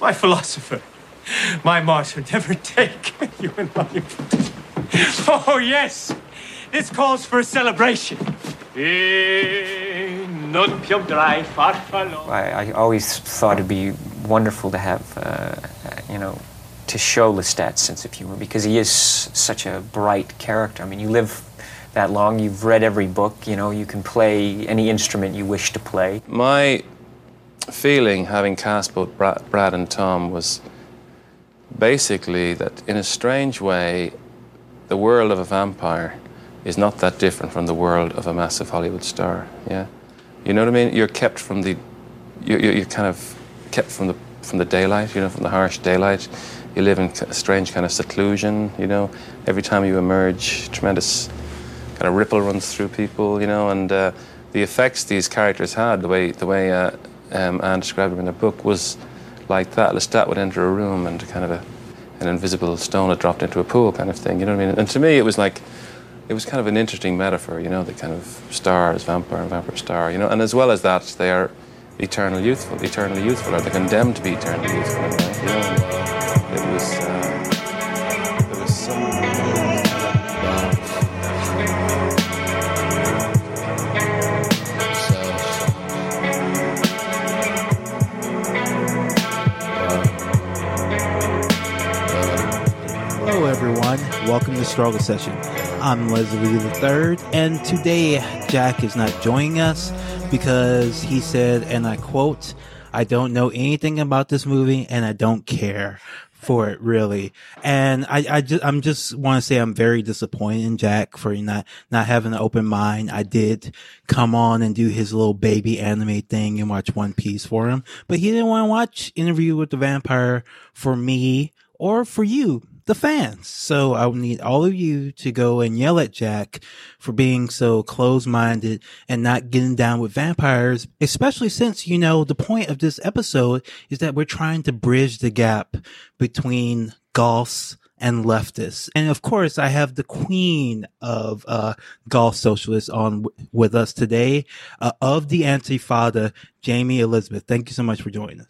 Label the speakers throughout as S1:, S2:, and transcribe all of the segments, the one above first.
S1: my philosopher, my martyr, never take you and I. Oh, yes, this calls for a celebration. Non più dry farfallo.
S2: I, I always thought it'd be wonderful to have, uh, you know, to show Lestat's sense of humor because he is such a bright character. I mean, you live that long, you've read every book, you know, you can play any instrument you wish to play.
S3: My feeling, having cast both Brad and Tom, was basically that in a strange way, the world of a vampire is not that different from the world of a massive Hollywood star. Yeah, you know what I mean. You're kept from the, you're, you're kind of kept from the from the daylight. You know, from the harsh daylight. You live in a strange kind of seclusion. You know, every time you emerge, tremendous kind of ripple runs through people. You know, and uh, the effects these characters had, the way the way uh, um, Anne described them in the book, was like that. Lestat would enter a room and kind of a, an invisible stone had dropped into a pool, kind of thing. You know what I mean? And to me, it was like it was kind of an interesting metaphor, you know, the kind of stars, vampire and vampire star, you know, and as well as that, they are eternal youthful, eternally youthful, or they're condemned to be eternally youthful, a you know. It was, uh,
S4: Welcome to Struggle Session. I'm Leslie the Third, and today Jack is not joining us because he said, and I quote, I don't know anything about this movie and I don't care for it really. And I, I just, I'm just want to say I'm very disappointed in Jack for not, not having an open mind. I did come on and do his little baby anime thing and watch One Piece for him, but he didn't want to watch Interview with the Vampire for me or for you, the fans. So I need all of you to go and yell at Jack for being so close minded and not getting down with vampires, especially since, you know, the point of this episode is that we're trying to bridge the gap between Goths and leftists. And of course, I have the queen of uh, goth socialists on w- with us today uh, of the Antifada, Jamie Elizabeth. Thank you so much for joining us.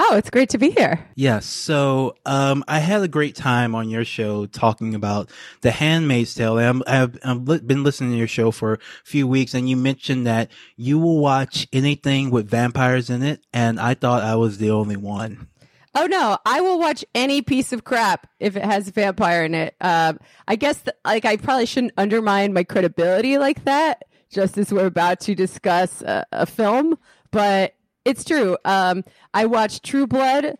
S5: Oh, it's great to be here.
S4: Yes. So, um, I had a great time on your show talking about The Handmaid's Tale. I'm, I've, I've li- been listening to your show for a few weeks and you mentioned that you will watch anything with vampires in it. And I thought I was the only one.
S5: Oh no, I will watch any piece of crap if it has a vampire in it. Um, I guess th- like I probably shouldn't undermine my credibility like that, just as we're about to discuss a, a film. But it's true. Um, I watched True Blood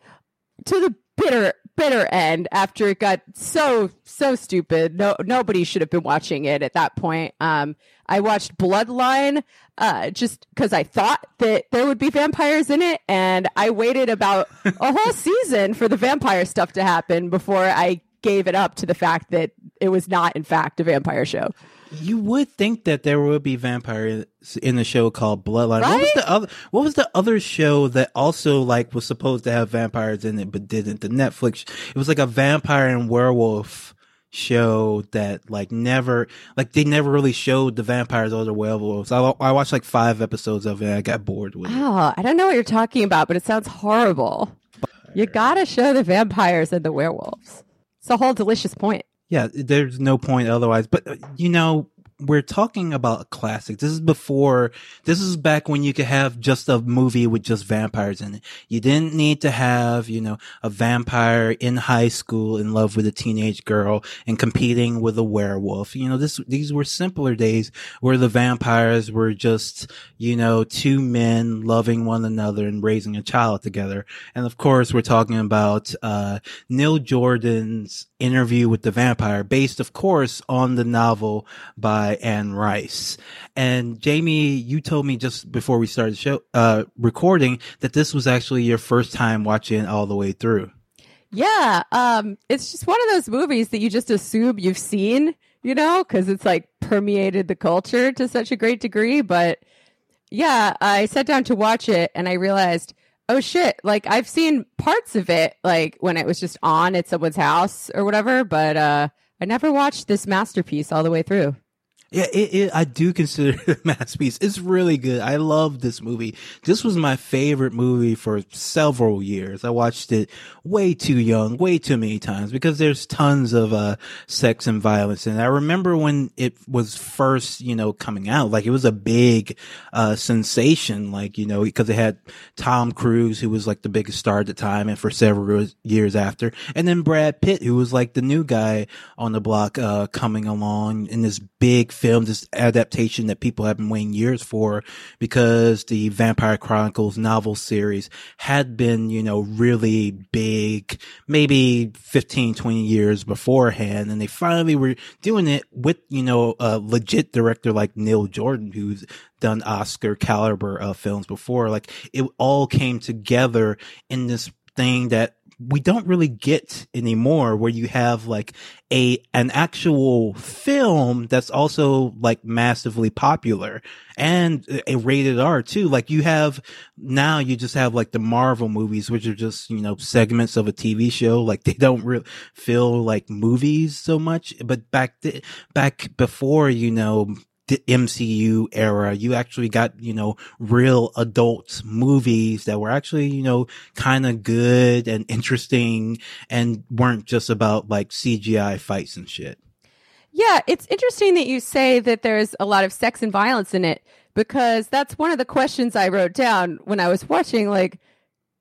S5: to the bitter bitter end after it got so so stupid. No nobody should have been watching it at that point. Um, I watched Bloodline uh, just because I thought that there would be vampires in it, and I waited about a whole season for the vampire stuff to happen before I gave it up to the fact that it was not, in fact, a vampire show.
S4: You would think that there would be vampires in the show called Bloodline. What was the other? What was the other show that also like was supposed to have vampires in it but didn't? The Netflix. It was like a vampire and werewolf show that like never like they never really showed the vampires or the werewolves. I, I watched like five episodes of it. I got bored with it.
S5: Oh, I don't know what you're talking about, but it sounds horrible. You gotta show the vampires and the werewolves. It's a whole delicious point.
S4: Yeah, there's no point otherwise. But uh, you know, we're talking about a classic. This is before. This is back when you could have just a movie with just vampires in it. You didn't need to have, you know, a vampire in high school in love with a teenage girl and competing with a werewolf. You know, this these were simpler days where the vampires were just, you know, two men loving one another and raising a child together. And of course, we're talking about uh, Neil Jordan's interview with the vampire, based, of course, on the novel by Anne Rice. And Jamie, you told me just before we started the show, uh, recording that this was actually your first time watching all the way through.
S5: Yeah, um, it's just one of those movies that you just assume you've seen, you know, because it's like permeated the culture to such a great degree. But yeah, I sat down to watch it and I realized, oh shit, like I've seen parts of it, like when it was just on at someone's house or whatever, but uh, I never watched this masterpiece all the way through.
S4: Yeah, it, it, I do consider it a masterpiece. It's really good. I love this movie. This was my favorite movie for several years. I watched it way too young, way too many times because there's tons of uh, sex and violence. And I remember when it was first, you know, coming out, like it was a big uh, sensation, like, you know, because it had Tom Cruise, who was like the biggest star at the time and for several years after. And then Brad Pitt, who was like the new guy on the block uh, coming along in this big film, this adaptation that people have been waiting years for because the Vampire Chronicles novel series had been, you know, really big, maybe 15, 20 years beforehand. And they finally were doing it with, you know, a legit director like Neil Jordan, who's done Oscar caliber of films before. Like it all came together in this thing that we don't really get anymore where you have like a an actual film that's also like massively popular and a rated R too. Like you have now you just have like the Marvel movies which are just, you know, segments of a TV show. Like they don't really feel like movies so much. But back th- back before, you know, the MCU era, you actually got, you know, real adult movies that were actually, you know, kind of good and interesting and weren't just about like CGI fights and shit.
S5: Yeah, it's interesting that you say that there's a lot of sex and violence in it because that's one of the questions I wrote down when I was watching like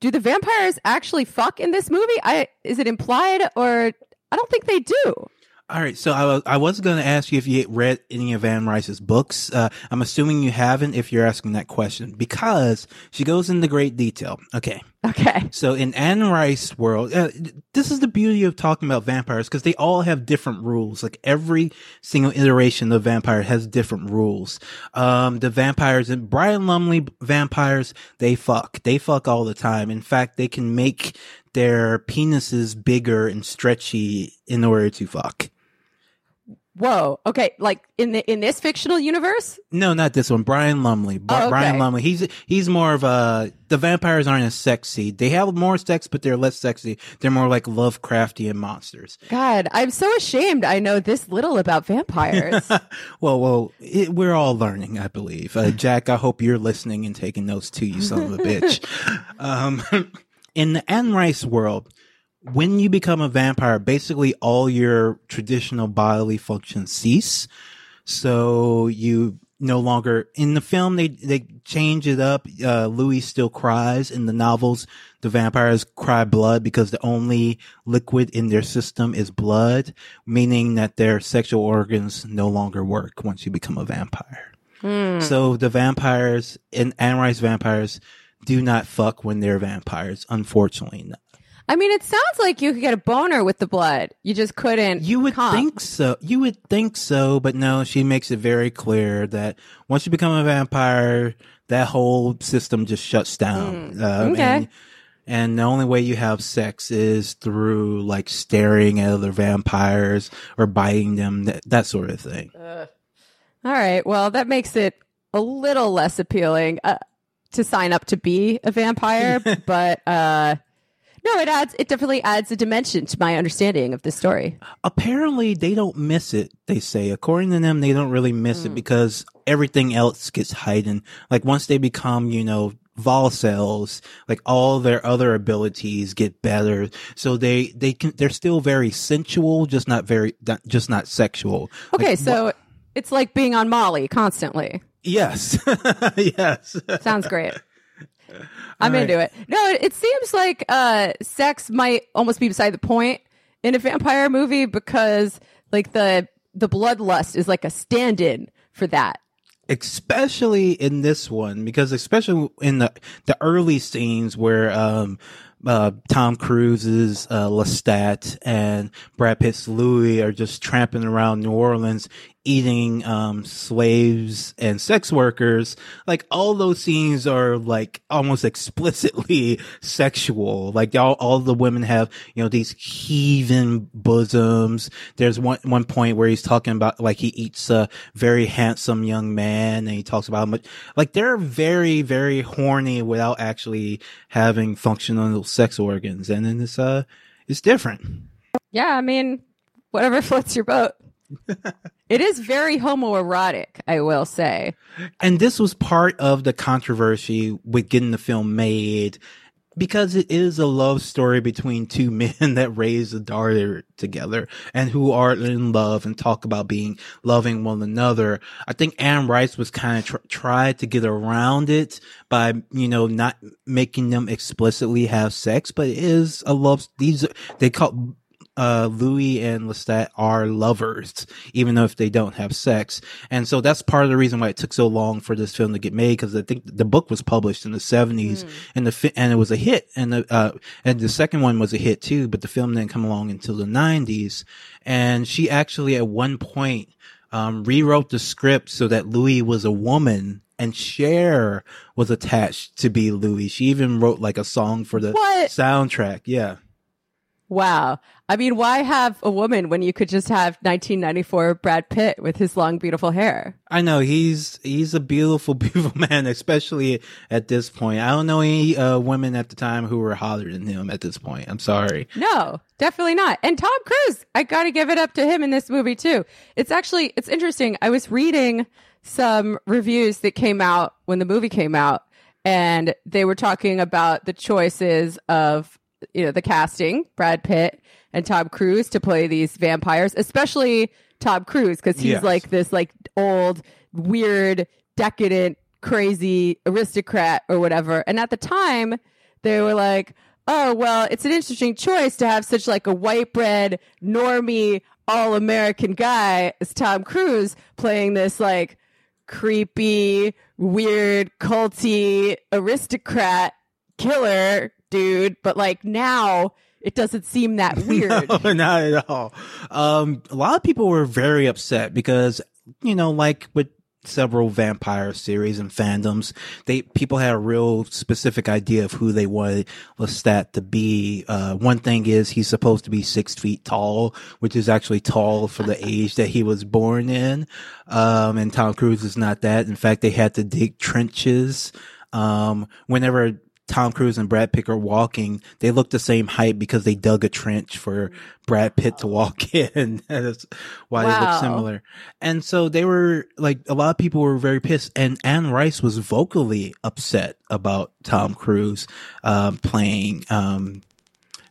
S5: do the vampires actually fuck in this movie? I is it implied or I don't think they do.
S4: All right, so I was I was going to ask you if you read any of Anne Rice's books. Uh, I'm assuming you haven't if you're asking that question because she goes into great detail. Okay,
S5: Okay.
S4: so in Anne Rice world, uh, this is the beauty of talking about vampires because they all have different rules. Like every single iteration of vampire has different rules. Um, the vampires and Brian Lumley vampires, they fuck. They fuck all the time. In fact, they can make their penises bigger and stretchy in order to fuck.
S5: Whoa. Okay, like in the in this fictional universe?
S4: No, not this one. Brian Lumley. Bri-
S5: Oh, okay.
S4: Brian Lumley. He's he's more of a. The vampires aren't as sexy. They have more sex, but they're less sexy. They're more like Lovecraftian monsters.
S5: God, I'm so ashamed I know this little about vampires.
S4: Well, well, it, we're all learning, I believe. Uh, Jack, I hope you're listening and taking notes too, you son of a bitch. Um, in the Anne Rice world, when you become a vampire, basically all your traditional bodily functions cease. So you no longer in the film they they change it up. Uh, Louis still cries in the novels. The vampires cry blood because the only liquid in their system is blood, meaning that their sexual organs no longer work once you become a vampire. So the vampires and Anne Rice vampires do not fuck when they're vampires, unfortunately.
S5: I mean, it sounds like you could get a boner with the blood. You just couldn't.
S4: You would think so. You would think so, but no, she makes it very clear that once you become a vampire, that whole system just shuts down. Um,
S5: okay.
S4: And, and the only way you have sex is through like staring at other vampires or biting them, that, that sort of thing.
S5: All right. Well, that makes it a little less appealing uh, to sign up to be a vampire, but uh, no, it adds. It definitely adds a dimension to my understanding of this story.
S4: Apparently, they don't miss it. They say, according to them, they don't really miss it hmm. because everything else gets heightened. Like once they become, you know, vol cells, like all their other abilities get better. So they they can they're still very sensual, just not very not, just not sexual.
S5: Okay,
S4: Like,
S5: so it's like being on Molly constantly.
S4: yes, yes.
S5: Sounds great. I'm
S4: right.
S5: into it. No, it, it seems like uh, sex might almost be beside the point in a vampire movie because like the the bloodlust is like a stand-in for that.
S4: especially in this one because especially in the the early scenes where um uh Tom Cruise's uh Lestat and Brad Pitt's Louis are just tramping around New Orleans eating um slaves and sex workers like all those scenes are like almost explicitly sexual. Like all, all the women have you know these heaving bosoms. There's one one point where he's talking about like he eats a very handsome young man and he talks about how much like they're very very horny without actually having functional sex organs. And then it's uh it's different.
S5: Yeah, I mean, whatever floats your boat. It is very homoerotic, I will say.
S4: And this was part of the controversy with getting the film made because it is a love story between two men that raise a daughter together and who are in love and talk about being loving one another. I think Anne Rice was kind of tr- tried to get around it by, you know, not making them explicitly have sex, but it is a love. These, they call, uh, Louis and Lestat are lovers, even though if they don't have sex. And so that's part of the reason why it took so long for this film to get made. Cause I think the book was published in the seventies and the, fi- and it was a hit. And the, uh, and the second one was a hit too, but the film didn't come along until the nineties. And she actually at one point, um, rewrote the script so that Louis was a woman and Cher was attached to be Louis. She even wrote like a song for the
S5: What?
S4: soundtrack. Yeah.
S5: Wow. I mean, why have a woman when you could just have 1994 Brad Pitt with his long, beautiful hair?
S4: I know he's he's a beautiful, beautiful man, especially at this point. I don't know any uh, women at the time who were hotter than him at this point. I'm sorry.
S5: No, definitely not. And Tom Cruise, I got to give it up to him in this movie too. It's actually it's interesting. I was reading some reviews that came out when the movie came out and they were talking about the choices of you know the casting, Brad Pitt and Tom Cruise to play these vampires, especially Tom Cruise because he's
S4: Yes.
S5: like this like old weird decadent crazy aristocrat or whatever. And at the time they were like, oh, well, it's an interesting choice to have such like a white bread, normie, all American guy as Tom Cruise playing this like creepy, weird, culty aristocrat killer dude. But like now it doesn't seem that weird.
S4: No, not at all. Um, a lot of people were very upset because, you know, like with several vampire series and fandoms, they, people had a real specific idea of who they wanted Lestat to be. Uh, one thing is he's supposed to be six feet tall, which is actually tall for the age that he was born in. Um, and Tom Cruise is not that. In fact, they had to dig trenches. Um, whenever Tom Cruise and Brad Pitt are walking, they look the same height because they dug a trench for Brad Pitt to walk in. That's why they look similar. And so they were like, a lot of people were very pissed. And Anne Rice was vocally upset about Tom Cruise, um, playing, um,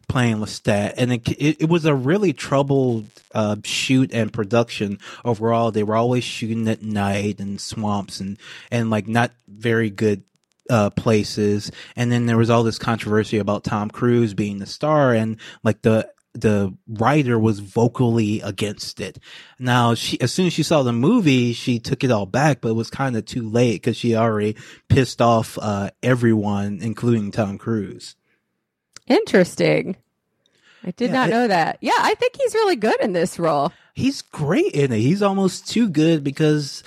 S4: playing Lestat, and it, it, it was a really troubled uh, shoot and production overall. They were always shooting at night and swamps and and like not very good uh, places. And then there was all this controversy about Tom Cruise being the star, and like the the writer was vocally against it. Now, she as soon as she saw the movie, she took it all back, but it was kind of too late because she already pissed off uh, everyone, including Tom Cruise.
S5: Interesting. I did
S4: Yeah,
S5: not
S4: it-
S5: know that. Yeah, I think he's really good in this role.
S4: he's great in it. He's almost too good because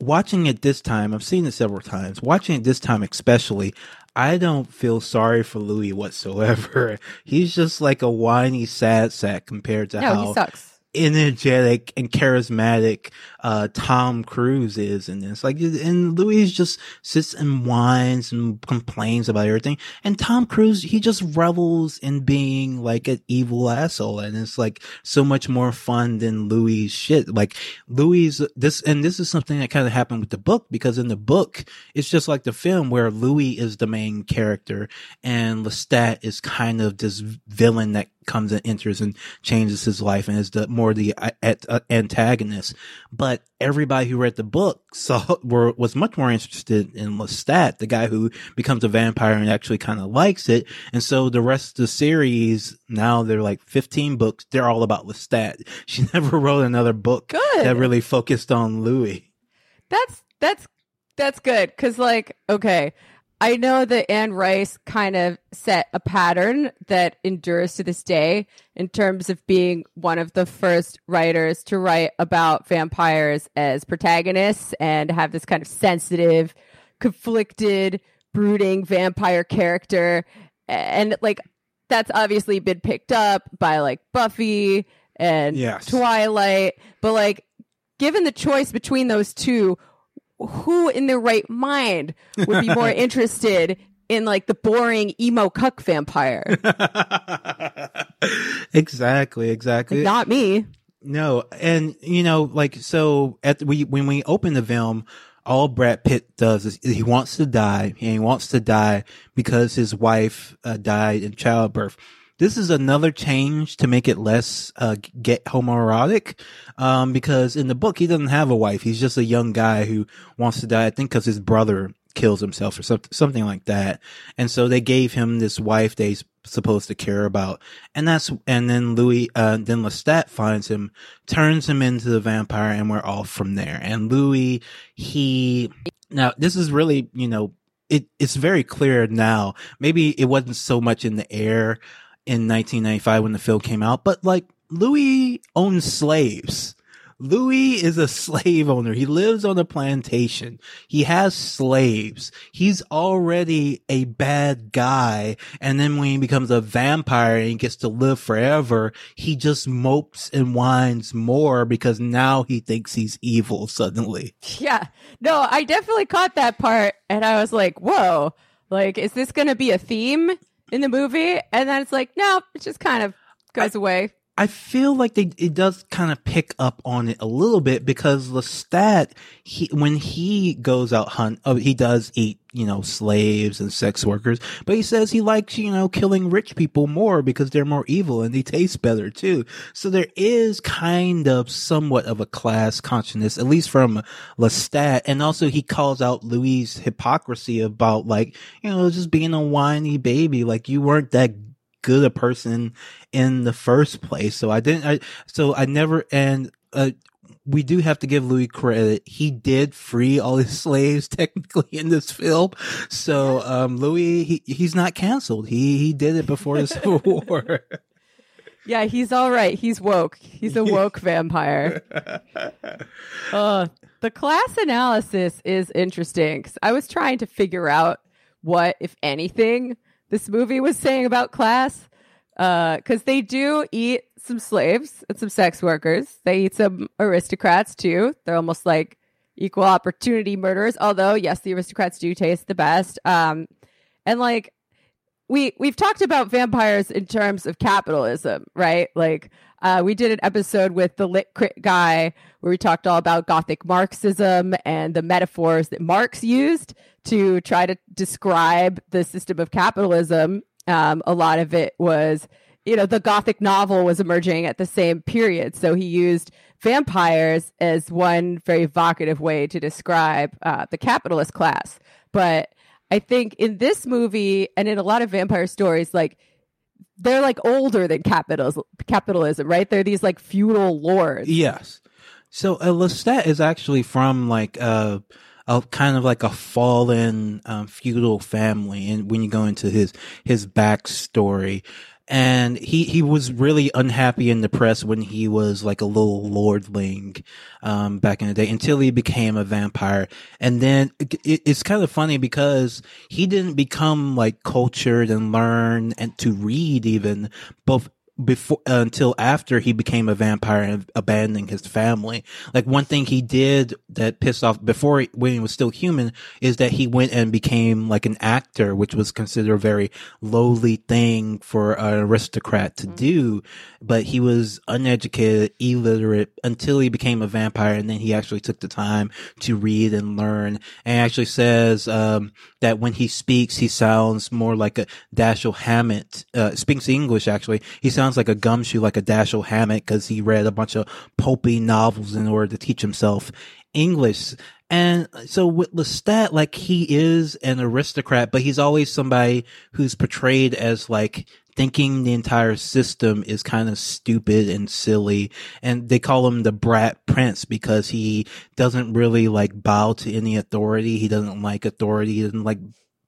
S4: watching it this time, I've seen it several times. Watching it this time, especially, I don't feel sorry for Louis whatsoever. He's just like a whiny sad sack compared to
S5: No,
S4: how
S5: he sucks.
S4: Energetic and charismatic uh Tom Cruise is in this. Like and Louis just sits and whines and complains about everything. And Tom Cruise, he just revels in being like an evil asshole. And it's like so much more fun than Louis shit. Like Louis this and this is something that kind of happened with the book because in the book it's just like the film where Louis is the main character and Lestat is kind of this villain that comes and enters and changes his life and is the more the uh, at, uh, antagonist. But everybody who read the book saw were was much more interested in Lestat, the guy who becomes a vampire and actually kind of likes it. And so the rest of the series now they're like 15 books. They're all about Lestat. She never wrote another book
S5: Good.
S4: that really focused on Louis.
S5: That's that's that's good because like okay, I know that Anne Rice kind of set a pattern that endures to this day in terms of being one of the first writers to write about vampires as protagonists and have this kind of sensitive, conflicted, brooding vampire character, and like that's obviously been picked up by like Buffy and
S4: Yes.
S5: Twilight, but like given the choice between those two, who in their right mind would be more interested in like the boring emo cuck vampire?
S4: exactly, exactly.
S5: Not me.
S4: No, and you know, like so at we when we open the film, all Brad Pitt does is he wants to die, and he wants to die because his wife uh, died in childbirth. This is another change to make it less uh, get homoerotic, um, because in the book he doesn't have a wife. He's just a young guy who wants to die. I think because his brother kills himself or something, like that. And so they gave him this wife they supposed to care about. And that's, and then Louis, uh, then Lestat finds him, turns him into the vampire and we're off from there. And Louis, he, now this is really, you know, it, it's very clear now. Maybe it wasn't so much in the air in 1995 when the film came out, but like Louis owns slaves. Louis is a slave owner. He lives on a plantation. He has slaves. He's already a bad guy. And then when he becomes a vampire and gets to live forever, he just mopes and whines more because now he thinks he's evil suddenly.
S5: Yeah. No, I definitely caught that part and I was like, whoa, like, is this going to be a theme in the movie? And then it's like, no, it just kind of goes
S4: I,
S5: away.
S4: I feel like they it does kind of pick up on it a little bit because Lestat he when he goes out hunt oh, he does eat you know slaves and sex workers but he says he likes you know killing rich people more because they're more evil and they taste better too. So there is kind of somewhat of a class consciousness at least from Lestat and also he calls out Louis' hypocrisy about like you know just being a whiny baby like you weren't that good a person in the first place. So I didn't, I, so I never, and, uh, we do have to give Louis credit. He did free all his slaves technically in this film. So, um, Louis, he, he's not canceled. He, he did it before the Civil War.
S5: Yeah, he's all right. He's woke. He's a woke vampire. Uh, the class analysis is interesting. because I was trying to figure out what, if anything, this movie was saying about class. Because uh, they do eat some slaves and some sex workers. They eat some aristocrats too. They're almost like equal opportunity murderers. Although, yes, the aristocrats do taste the best. Um, and like we we've talked about vampires in terms of capitalism, right? Like uh, we did an episode with the lit crit guy where we talked all about Gothic Marxism and the metaphors that Marx used to try to describe the system of capitalism. Um, a lot of it was, you know, the Gothic novel was emerging at the same period. So he used vampires as one very evocative way to describe uh, the capitalist class. But I think in this movie and in a lot of vampire stories, like they're like older than capitalism, capitalism, right? They're these like feudal lords.
S4: Yes. So uh, Lestat is actually from like uh a kind of like a fallen um, feudal family, and when you go into his his backstory, and he he was really unhappy and depressed when he was like a little lordling um, back in the day until he became a vampire. And then it, it's kind of funny because he didn't become like cultured and learn and to read even both before uh, until after he became a vampire and abandoning his family. Like one thing he did that pissed off before when he was still human is that he went and became like an actor, which was considered a very lowly thing for an aristocrat to mm-hmm. do. But he was uneducated, illiterate until he became a vampire, and then he actually took the time to read and learn. And actually says um, that when he speaks, he sounds more like a Dashiell Hammett. Uh, speaks English actually. He sounds sounds like a gumshoe, like a Dashiell Hammett, because he read a bunch of pulpy novels in order to teach himself English. And so with Lestat, like he is an aristocrat, but he's always somebody who's portrayed as like thinking the entire system is kind of stupid and silly. And they call him the brat prince because he doesn't really like bow to any authority. He doesn't like authority. He doesn't like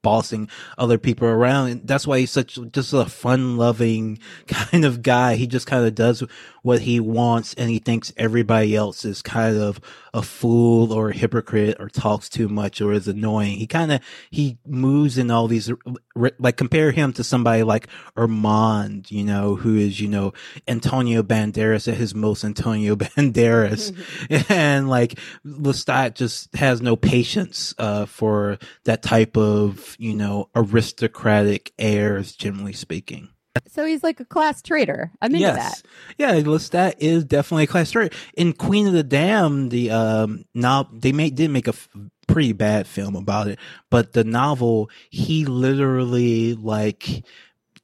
S4: bossing other people around. And that's why he's such just a fun loving kind of guy. He just kind of does what he wants and he thinks everybody else is kind of a fool or a hypocrite or talks too much or is annoying. He kind of, he moves in all these, like compare him to somebody like Armand, you know, who is, you know, Antonio Banderas at his most Antonio Banderas. and like Lestat just has no patience, uh, for that type of, you know, aristocratic airs, generally speaking.
S5: So he's like a class traitor. I'm into that.
S4: Yeah, Lestat is definitely a class traitor. In Queen of the Damned, the um now they made did make a f- pretty bad film about it, but the novel he literally like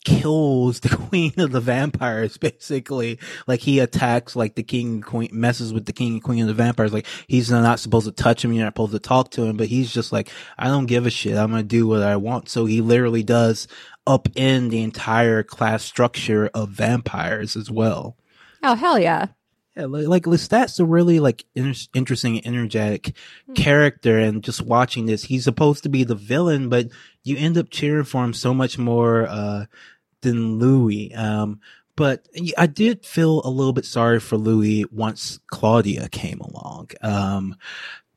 S4: kills the queen of the vampires basically like he attacks like the king and queen messes with the king and queen of the vampires like he's not supposed to touch him you're not supposed to talk to him but he's just like i don't give a shit i'm gonna do what i want so he literally does upend the entire class structure of vampires as well
S5: Oh hell yeah.
S4: yeah, like, like Lestat's a really like inter- interesting, energetic character, and just watching this, he's supposed to be the villain, but you end up cheering for him so much more uh, than Louis. Um, but I did feel a little bit sorry for Louis once Claudia came along. Um,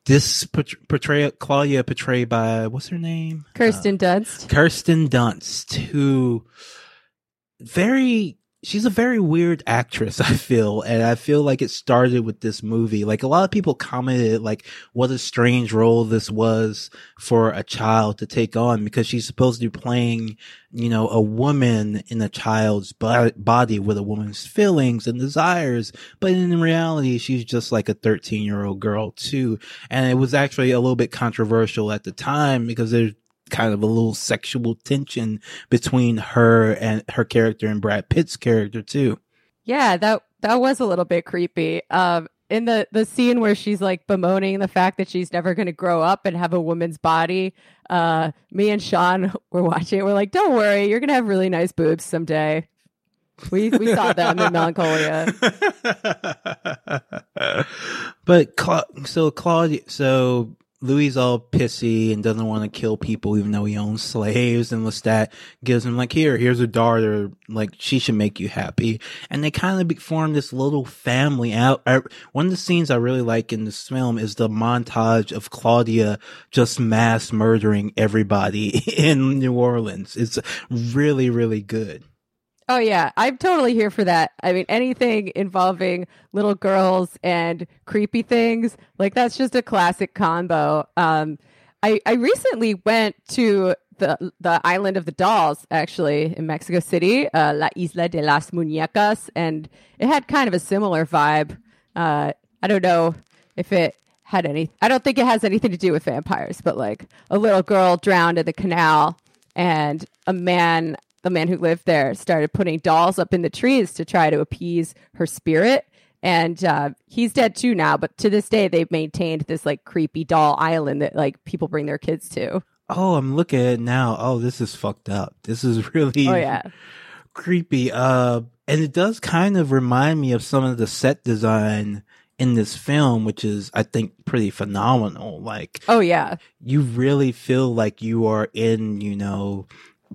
S4: this port- portrayal, Claudia portrayed by what's her name?
S5: Kirsten uh, Dunst.
S4: Kirsten Dunst, who very she's a very weird actress, I feel, and I feel like it started with this movie. Like a lot of people commented like what a strange role this was for a child to take on because she's supposed to be playing, you know, a woman in a child's body with a woman's feelings and desires, but in reality she's just like a 13-year-old girl too. And it was actually a little bit controversial at the time because there's kind of a little sexual tension between her and her character and Brad Pitt's character too.
S5: Yeah, that that was a little bit creepy. Um, in the the scene where she's like bemoaning the fact that she's never going to grow up and have a woman's body, uh, me and Sean were watching it. We're like, "Don't worry, you're going to have really nice boobs someday." We we saw them in Melancholia.
S4: but Cla- so Claudia, so Louis all pissy and doesn't want to kill people, even though he owns slaves. And Lestat gives him like, here, here's a daughter. Like she should make you happy. And they kind of form this little family out. I, one of the scenes I really like in this film is the montage of Claudia just mass murdering everybody in New Orleans. It's really, really good.
S5: Oh yeah, I'm totally here for that. I mean, anything involving little girls and creepy things, like that's just a classic combo. Um, I I recently went to the the island of the dolls, actually in Mexico City, uh, La Isla de las Muñecas, and it had kind of a similar vibe. Uh, I don't know if it had any. I don't think it has anything to do with vampires, but like a little girl drowned in the canal, and a man the man who lived there started putting dolls up in the trees to try to appease her spirit. And uh, he's dead too now, but to this day they've maintained this like creepy doll island that like people bring their kids to.
S4: Oh, I'm looking at it now. Oh, this is fucked up. This is really
S5: Oh yeah,
S4: creepy. Uh, and it does kind of remind me of some of the set design in this film, which is, I think, pretty phenomenal. Like,
S5: oh yeah,
S4: you really feel like you are in, you know,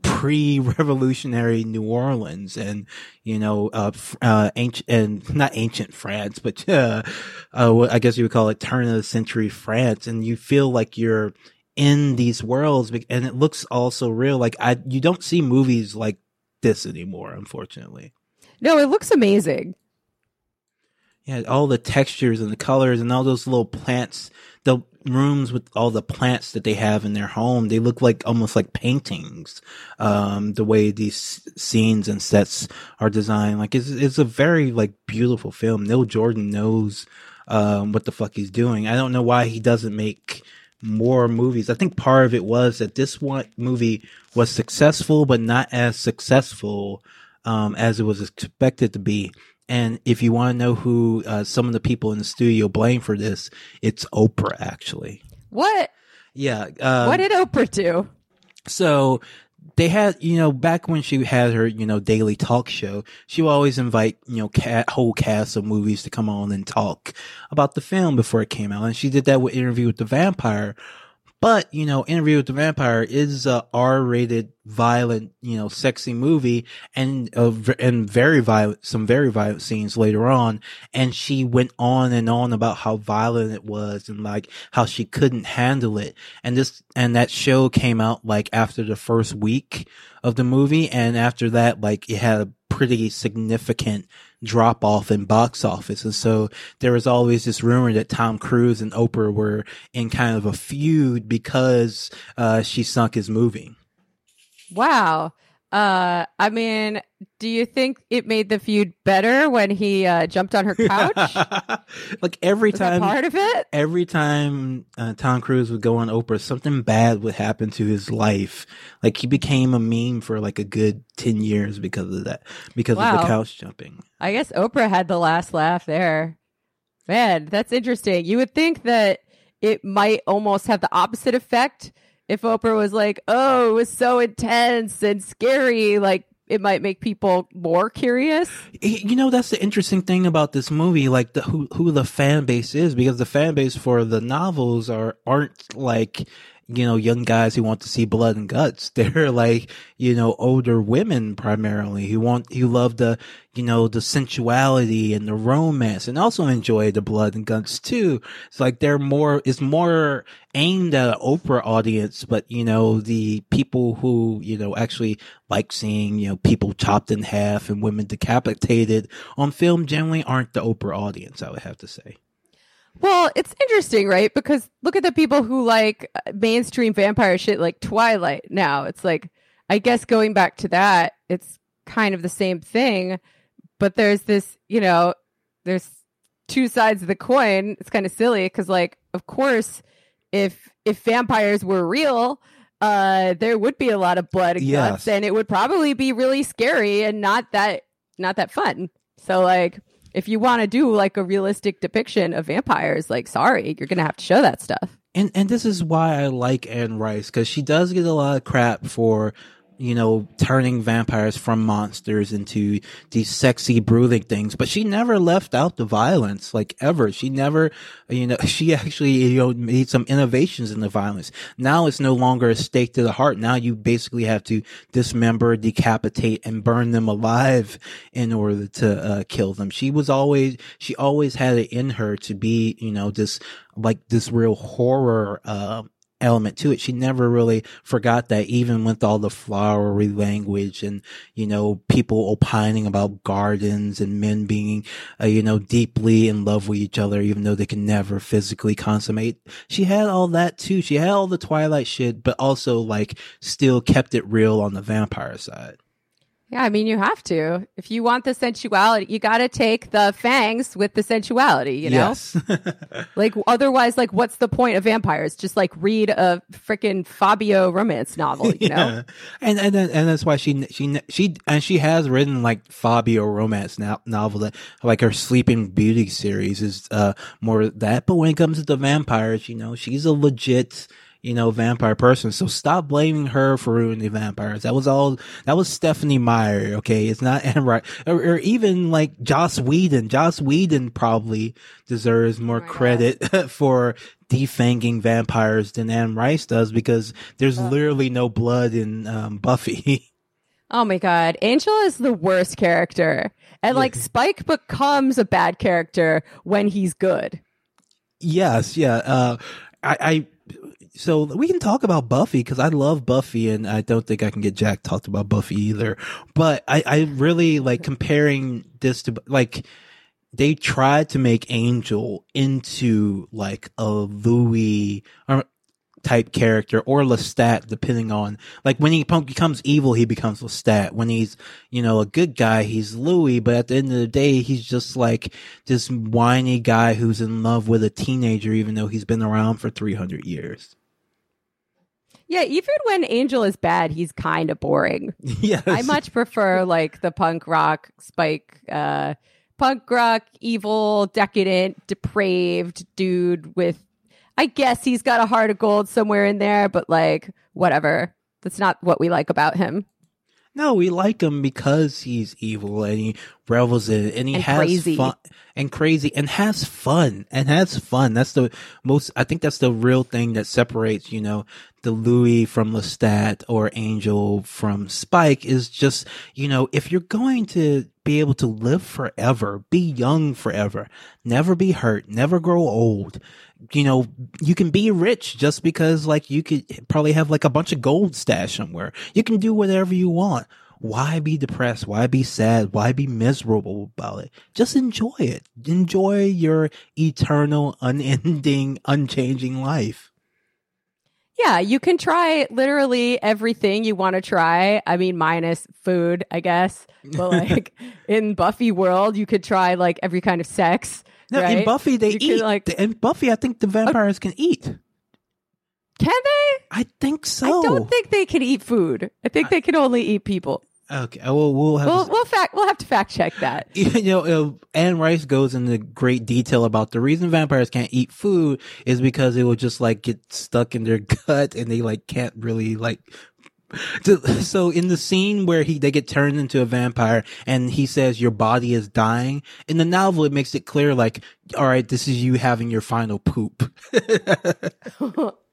S4: pre-revolutionary New Orleans and, you know, uh, uh, ancient, and not ancient France, but, uh, uh, I guess you would call it turn of the century France. And you feel like you're in these worlds and it looks also real. Like I, you don't see movies like this anymore, unfortunately.
S5: no, it looks amazing.
S4: Yeah, all the textures and the colors and all those little plants, the rooms with all the plants that they have in their home, they look like almost like paintings. Um, the way these scenes and sets are designed, like it's it's a very like beautiful film. Neil Jordan knows um what the fuck he's doing. I don't know why he doesn't make more movies. I think part of it was that this one movie was successful, but not as successful um, as it was expected to be. And if you want to know who uh, some of the people in the studio blame for this, it's Oprah actually.
S5: What
S4: Yeah. Uh,
S5: what did Oprah do?
S4: so they had, you know, back when she had her, you know, daily talk show, she would always invite, you know, cat, whole cast of movies to come on and talk about the film before it came out. And she did that with Interview with the Vampire. But, you know, Interview with the Vampire is a R-rated, violent, you know, sexy movie and, uh, and very violent, some very violent scenes later on. And she went on and on about how violent it was and like how she couldn't handle it. And this, and that show came out like after the first week of the movie. And after that, like it had a pretty significant drop off in box office. And so there was always this rumor that Tom Cruise and Oprah were in kind of a feud because, uh, she sunk his movie.
S5: Wow. Uh, I mean, do you think it made the feud better when he uh, jumped on her couch?
S4: like every
S5: Was
S4: time,
S5: part of it?
S4: every time uh, Tom Cruise would go on Oprah, something bad would happen to his life. Like he became a meme for like a good ten years because of that, because of the couch jumping.
S5: I guess Oprah had the last laugh there. Man, that's interesting. You would think that it might almost have the opposite effect if Oprah was like, "Oh, it was so intense and scary." Like it might make people more curious.
S4: You know, that's the interesting thing about this movie, like the who who the fan base is, because the fan base for the novels are aren't like you know young guys who want to see blood and guts. They're like you know older women primarily who want who love the you know the sensuality and the romance, and also enjoy the blood and guts too. It's like they're more it's more aimed at an Oprah audience, but you know the people who you know actually like seeing you know people chopped in half and women decapitated on film generally aren't the Oprah audience. I would have to say.
S5: Well, it's interesting, right? Because look at the people who like uh, mainstream vampire shit like Twilight now. It's like, I guess going back to that, it's kind of the same thing, but there's this, you know, there's two sides of the coin. It's kind of silly because, like, of course, if if vampires were real, uh, there would be a lot of blood and
S4: Yes.
S5: guts, and it would probably be really scary and not that not that fun. So, like, if you want to do like a realistic depiction of vampires, like, sorry, you're gonna have to show that stuff.
S4: And and this is why I like Anne Rice because she does get a lot of crap for you know turning vampires from monsters into these sexy brooding things, but she never left out the violence like ever. She never you know she actually you know made some innovations in the violence. Now it's no longer a stake to the heart. Now you basically have to dismember, decapitate, and burn them alive in order to uh, kill them. She was always she always had it in her to be you know this like this real horror uh, element to it. She never really forgot that, even with all the flowery language and you know people opining about gardens and men being uh, you know deeply in love with each other, even though they can never physically consummate. She had all that too. She had all the Twilight shit, but also like still kept it real on the vampire side.
S5: Yeah, I mean, you have to. If you want the sensuality, you got to take the fangs with the sensuality, you know?
S4: Yes.
S5: Like, otherwise, like, what's the point of vampires? Just like read a freaking Fabio romance novel, you know?
S4: Yeah. And and and that's why she she she and she has written like Fabio romance no- novel that like her Sleeping Beauty series is uh more that. But when it comes to the vampires, you know, she's a legit you know vampire person. So stop blaming her for ruining the vampires. That was all. That was Stephenie Meyer. Okay, it's not Anne Rice or, or even like Joss Whedon. Joss Whedon probably deserves more
S5: God.
S4: credit for defanging vampires than Anne Rice does because there's literally no blood in um, Buffy.
S5: Oh my God. Angel is the worst character. And like, Spike becomes a bad character when he's good.
S4: yes, yeah. Uh, I, I, so we can talk about Buffy because I love Buffy and I don't think I can get Jack talked about Buffy either. But I, I really like comparing this to like, they tried to make Angel into like a Louis or type character or Lestat, depending on like when he becomes evil, he becomes Lestat. When he's you know a good guy, he's Louis. But at the end of the day, he's just like this whiny guy who's in love with a teenager, even though he's been around for three hundred years.
S5: Yeah, even when Angel is bad, he's kind of boring.
S4: yes,
S5: I much prefer like the punk rock Spike, uh, punk rock, evil, decadent, depraved dude with, I guess he's got a heart of gold somewhere in there, but like, whatever. That's not what we like about him.
S4: No, we like him because he's evil and he revels in it and he
S5: And
S4: has
S5: crazy.
S4: fun and crazy and has fun and has fun. That's the most, I think that's the real thing that separates, you know, the Louis from Lestat or Angel from Spike is just, you know, if you're going to be able to live forever, be young forever, never be hurt, never grow old, you know, you can be rich just because like you could probably have like a bunch of gold stashed somewhere. You can do whatever you want. Why be depressed? Why be sad? Why be miserable about it? Just enjoy it. Enjoy your eternal, unending, unchanging life.
S5: Yeah, you can try literally everything you want to try. I mean, minus food, I guess. But like in Buffy world, you could try like every kind of sex.
S4: No,
S5: right?
S4: in Buffy they
S5: You
S4: eat.
S5: could, like,
S4: in Buffy, I think the oh. vampires can eat.
S5: can they?
S4: I think so.
S5: I don't think they can eat food. I think they can only eat people.
S4: Okay, well, we'll have.
S5: We'll
S4: to-
S5: we'll fact we'll have to fact check that.
S4: you know, uh, Anne Rice goes into great detail about the reason vampires can't eat food is because it will just like get stuck in their gut and they like can't really like. So- So in the scene where he they get turned into a vampire and he says your body is dying in the novel it makes it clear like all right this is you having your final poop.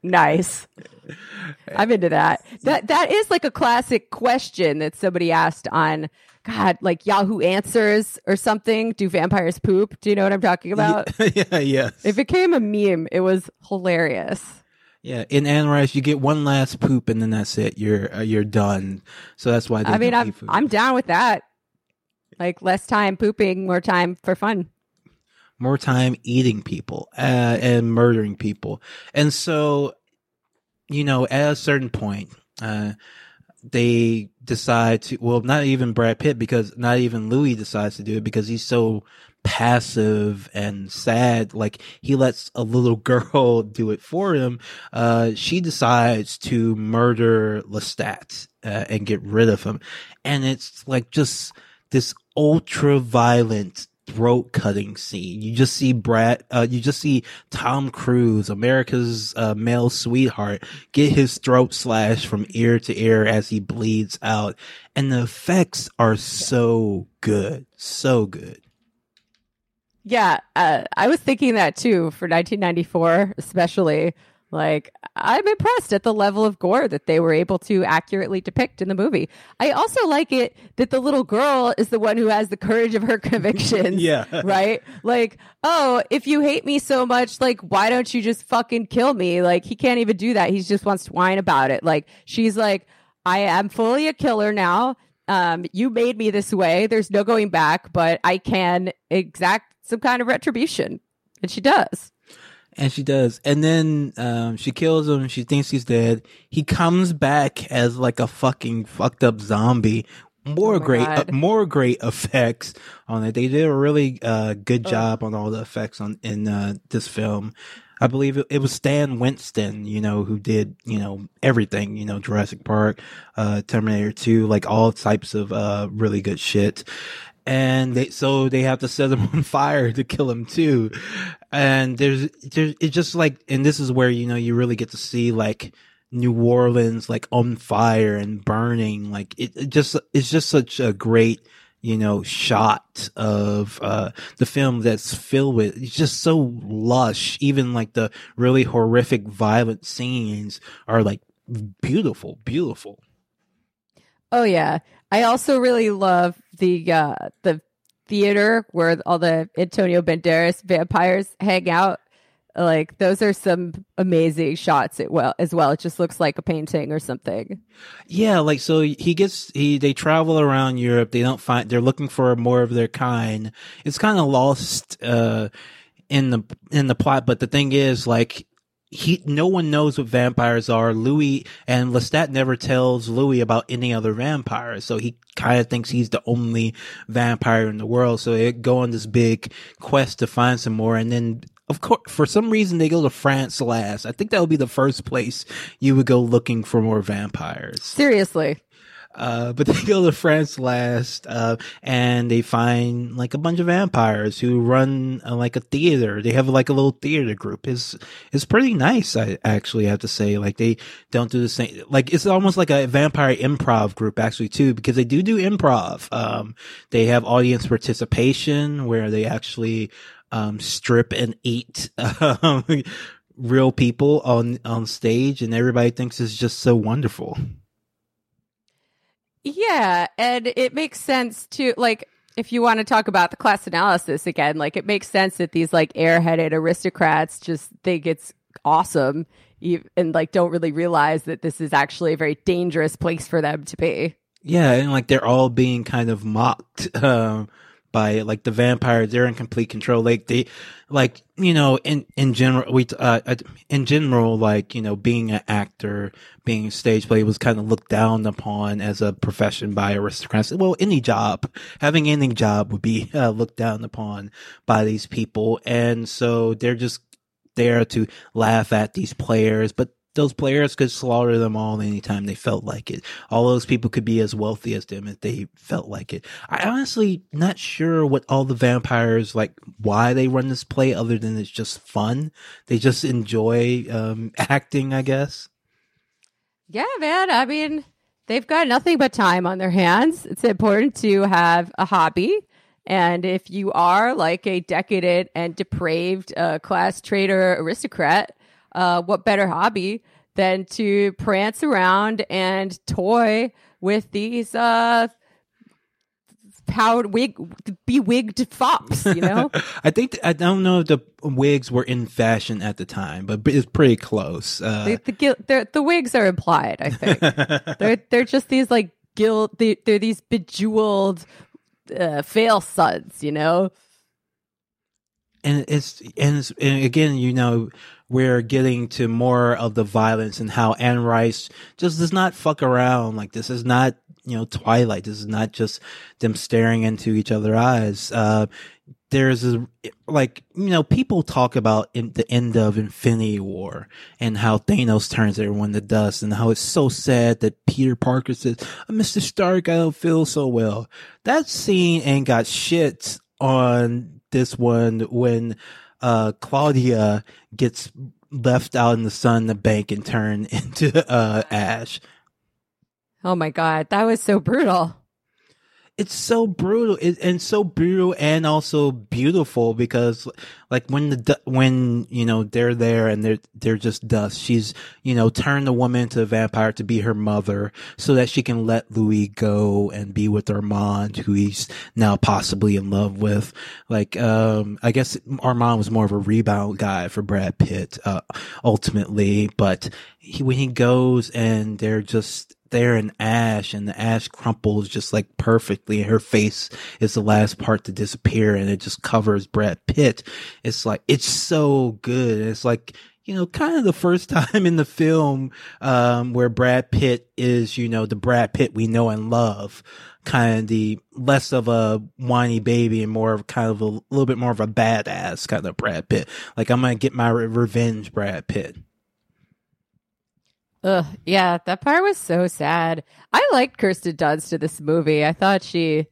S5: Nice. I'm into that. That that is like a classic question that somebody asked on God, like Yahoo Answers or something. Do vampires poop? Do you know what I'm talking about?
S4: yeah, yes.
S5: If it became a meme. It was hilarious.
S4: yeah, in Anne Rice you get one last poop and then that's it. You're uh, you're done. So that's why they
S5: I mean, I'm. I'm down with that. Like less time pooping, more time for fun.
S4: more time eating people uh, and murdering people. And so, you know, at a certain point, uh, they decide to, well, not even Brad Pitt because not even Louis decides to do it because he's so passive and sad. Like he lets a little girl do it for him. Uh, she decides to murder Lestat, uh, and get rid of him. And it's like just this ultra violent throat cutting scene. You just see Brad, uh, you just see Tom Cruise, America's uh, male sweetheart, get his throat slashed from ear to ear as he bleeds out. And the effects are so good. So good.
S5: Yeah, uh, I was thinking that too for 1994, especially. Like, I'm impressed at the level of gore that they were able to accurately depict in the movie. I also like it that the little girl is the one who has the courage of her convictions.
S4: Yeah.
S5: Right? Like, oh, if you hate me so much, like, why don't you just fucking kill me? Like, he can't even do that. He just wants to whine about it. Like, she's like, I am fully a killer now. Um, you made me this way. There's no going back, but I can exact some kind of retribution. And she does.
S4: And she does. And then um, she kills him. She thinks he's dead. He comes back as like a fucking fucked up zombie. More
S5: Oh
S4: great, uh, more great effects on it. They did a really uh, good job on all the effects on in uh, this film. I believe it, it was Stan Winston, you know, who did, you know, everything, you know, Jurassic Park, uh, Terminator 2, like all types of, uh, really good shit. And they, so they have to set him on fire to kill him too. And there's, there's, it's just like, and this is where, you know, you really get to see like, New Orleans like on fire and burning. Like it, it just, it's just such a great, you know, shot of, uh, the film that's filled with, it's just so lush. Even like the really horrific violent scenes are like beautiful, beautiful.
S5: Oh yeah. I also really love the uh the theater where all the Antonio Banderas vampires hang out. Like those are some amazing shots it well as well. It just looks like a painting or something.
S4: Yeah, like so he gets he they travel around Europe. They don't find they're looking for more of their kind. It's kind of lost uh in the in the plot, but the thing is like he no one knows what vampires are. Louis and Lestat never tells Louis about any other vampires, so he kind of thinks he's the only vampire in the world. So they go on this big quest to find some more, and then of course, for some reason, they go to France last. I think that would be the first place you would go looking for more vampires.
S5: Seriously.
S4: Uh, but they go to France last, uh, and they find like a bunch of vampires who run uh, like a theater. They have like a little theater group. It's, it's pretty nice. I actually have to say, like they don't do the same, like it's almost like a vampire improv group actually too, because they do do improv. Um, they have audience participation where they actually, um, strip and eat, um, real people on, on stage and everybody thinks it's just so wonderful.
S5: Yeah, and it makes sense to like if you want to talk about the class analysis again, like it makes sense that these like airheaded aristocrats just think it's awesome and like don't really realize that this is actually a very dangerous place for them to be.
S4: Yeah, and like they're all being kind of mocked um, by. Like the vampires, they're in complete control. Like they, like you know, in in general, we uh, uh, in general, like you know, being an actor, being a stage play was kind of looked down upon as a profession by aristocrats. Well, any job, having any job would be uh, looked down upon by these people, and so they're just there to laugh at these players, but those players could slaughter them all anytime they felt like it. All those people could be as wealthy as them if they felt like it. I honestly not sure what all the vampires like why they run this play other than it's just fun. They just enjoy um, acting, I guess.
S5: Yeah, man. I mean, they've got nothing but time on their hands. It's important to have a hobby. And if you are like a decadent and depraved uh, class trader aristocrat, uh, what better hobby than to prance around and toy with these uh, powdered wig, bewigged fops? You know,
S4: I think I don't know if the wigs were in fashion at the time, but it's pretty close. Uh,
S5: the, the, they're- the wigs are implied. I think they're they're just these like guild. They, they're these bejeweled uh, fail suds. You know.
S4: and it's and, it's and again, you know, we're getting to more of the violence and how Anne Rice just does not fuck around. Like this is not you know Twilight. This is not just them staring into each other's eyes. Uh, there's a like you know people talk about in the end of Infinity War and how Thanos turns everyone to dust and how it's so sad that Peter Parker says, "Oh, "Mr. Stark, I don't feel so well." That scene ain't got shit on this one when uh Claudia gets left out in the sun the bank and turned into uh ash.
S5: Oh my god, that was so brutal.
S4: It's so brutal it, and so brutal and also beautiful because like when the when you know they're there and they're they're just dust she's you know turned the woman into a vampire to be her mother so that she can let louis go and be with armand who he's now possibly in love with. Like um i guess armand was more of a rebound guy for brad pitt uh ultimately but he when he goes and they're just there in ash and the ash crumples just like perfectly. Her face is the last part to disappear and it just covers Brad Pitt. It's like, it's so good. It's like, you know, kind of the first time in the film, um, where Brad Pitt is, you know, the Brad Pitt we know and love. Kind of the less of a whiny baby and more of kind of a little bit more of a badass kind of Brad Pitt. Like I'm gonna get my re- revenge, Brad Pitt.
S5: Ugh, yeah, that part was so sad. I liked Kirsten Dunst to this movie. I thought she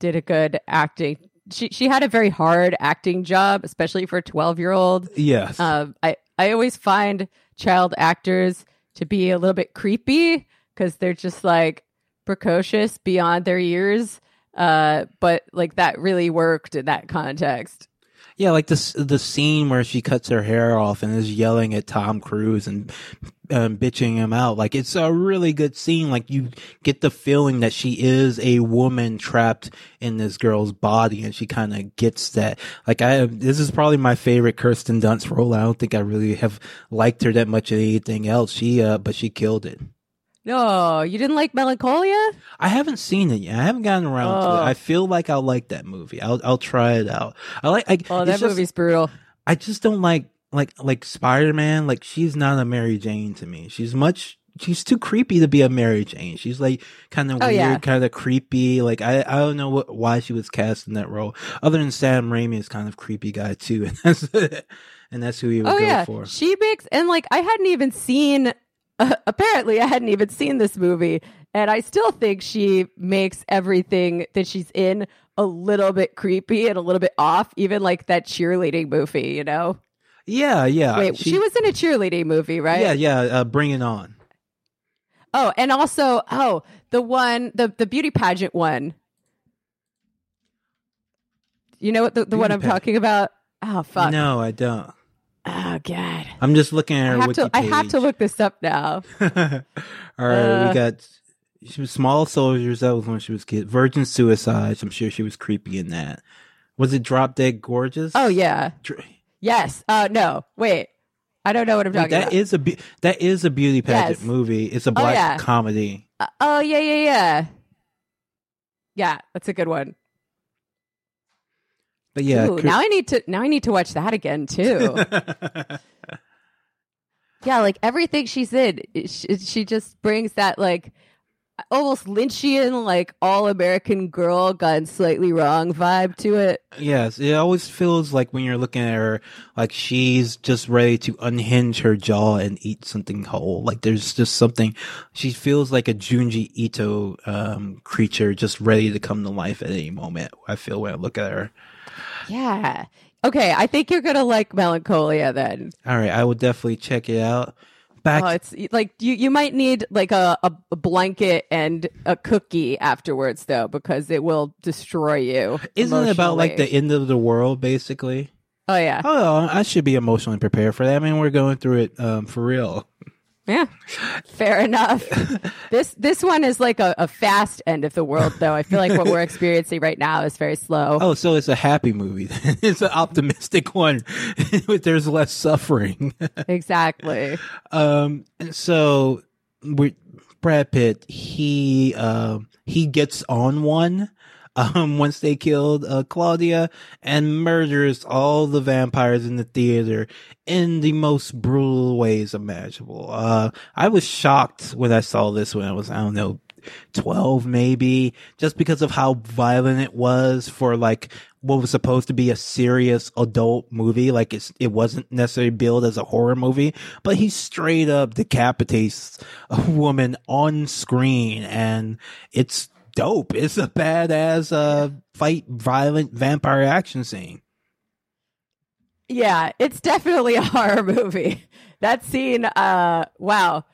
S5: did a good acting. She she had a very hard acting job, especially for a twelve year old.
S4: Yes.
S5: Um, I I always find child actors to be a little bit creepy because they're just like precocious beyond their years. Uh, but like that really worked in that context.
S4: Yeah, like this the scene where she cuts her hair off and is yelling at Tom Cruise and um, bitching him out. Like it's a really good scene. Like you get the feeling that she is a woman trapped in this girl's body, and she kind of gets that. Like I, this is probably my favorite Kirsten Dunst role. I don't think I really have liked her that much in anything else. She, uh, but she killed it.
S5: No, you didn't like Melancholia?
S4: I haven't seen it yet. I haven't gotten around to
S5: Oh.
S4: it. I feel like I'll like that movie. I'll I'll try it out. I like. I,
S5: Oh, that
S4: just-
S5: movie's brutal.
S4: I just don't like like like Spider Man. Like she's not a Mary Jane to me. She's much. She's too creepy to be a Mary Jane. She's like kind of
S5: Oh,
S4: weird,
S5: yeah.
S4: kind of creepy. Like I I don't know what why she was cast in that role. Other than Sam Raimi is kind of creepy guy too, and that's and that's who he would
S5: Oh
S4: go
S5: yeah,
S4: for.
S5: she makes and like I hadn't even seen. Uh, apparently, I hadn't even seen this movie, and I still think she makes everything that she's in a little bit creepy and a little bit off. Even like that cheerleading movie, you know.
S4: Yeah, yeah.
S5: Wait, she, was in a cheerleading movie, right?
S4: Yeah, yeah. Uh, Bring it on.
S5: Oh, and also, oh, the one, the the beauty pageant one. You know what the, the one I'm
S4: pageant.
S5: talking about? Oh fuck!
S4: No, I don't.
S5: Oh god!
S4: I'm just looking at
S5: I
S4: her
S5: have
S4: wiki
S5: to. I have to look this up now.
S4: All right,
S5: Uh.
S4: we got she was small soldiers. That was when she was kid. Virgin suicides. I'm sure she was creepy in that. Was it Drop Dead Gorgeous?
S5: Oh yeah.
S4: Dr-
S5: Yes. Uh no. Wait. I don't know what I'm
S4: Wait,
S5: talking
S4: that
S5: about.
S4: is a be- that is a beauty pageant
S5: Yes.
S4: movie. It's a black
S5: yeah.
S4: comedy.
S5: Uh, oh yeah, yeah, yeah. Yeah, that's a good one.
S4: But yeah,
S5: Ooh, now I need to now I need to watch that again too. yeah, like everything she's in, it- she, she just brings that like almost Lynchian, like all American girl gone slightly wrong vibe to it.
S4: Yes, it always feels like when you're looking at her, like she's just ready to unhinge her jaw and eat something whole. Like there's just something, she feels like a Junji Ito um, creature just ready to come to life at any moment. I feel when I look at her.
S5: Yeah. Okay, I think you're gonna like Melancholia then.
S4: All right, I will definitely check it out. Back,
S5: Oh, it's like you you might need like a, a, blanket and a cookie afterwards though, because it will destroy you.
S4: isn't it about like the end of the world, basically?
S5: Oh yeah.
S4: Oh, I should be emotionally prepared for that. I mean, we're going through it um, for real.
S5: Yeah, fair enough. this this one is like a, a fast end of the world, though. I feel like what we're experiencing right now is very slow.
S4: Oh, so it's a happy movie. it's an optimistic one. There's less suffering.
S5: Exactly.
S4: um, and so we, Brad Pitt, he um he gets on one. Um, once they killed uh, Claudia and murders all the vampires in the theater in the most brutal ways imaginable. Uh, I was shocked when I saw this when I was, I don't know, 12 maybe, just because of how violent it was for like what was supposed to be a serious adult movie. Like it's, it wasn't necessarily billed as a horror movie, but he straight up decapitates a woman on screen and it's dope. It's a badass, uh, fight violent vampire action scene.
S5: Yeah, it's definitely a horror movie. That scene, uh, wow.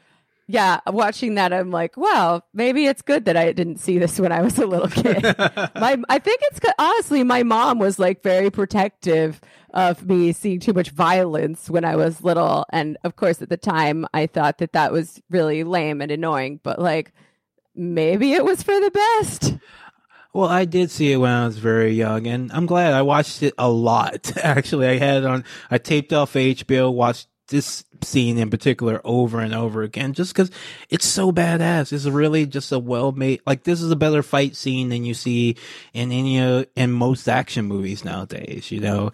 S5: Yeah, watching that, I'm like, wow, maybe it's good that I didn't see this when I was a little kid. my, I think it's. Honestly, my mom was like very protective of me seeing too much violence when I was little. And of course, at the time, I thought that that was really lame and annoying, but like, maybe it was for the best.
S4: Well, I did see it when I was very young, and I'm glad I watched it a lot. Actually, I had on, I taped off HBO, watched this scene in particular over and over again, just because it's so badass. It's really just a well made, like, this is a better fight scene than you see in any, uh, in most action movies nowadays, you know?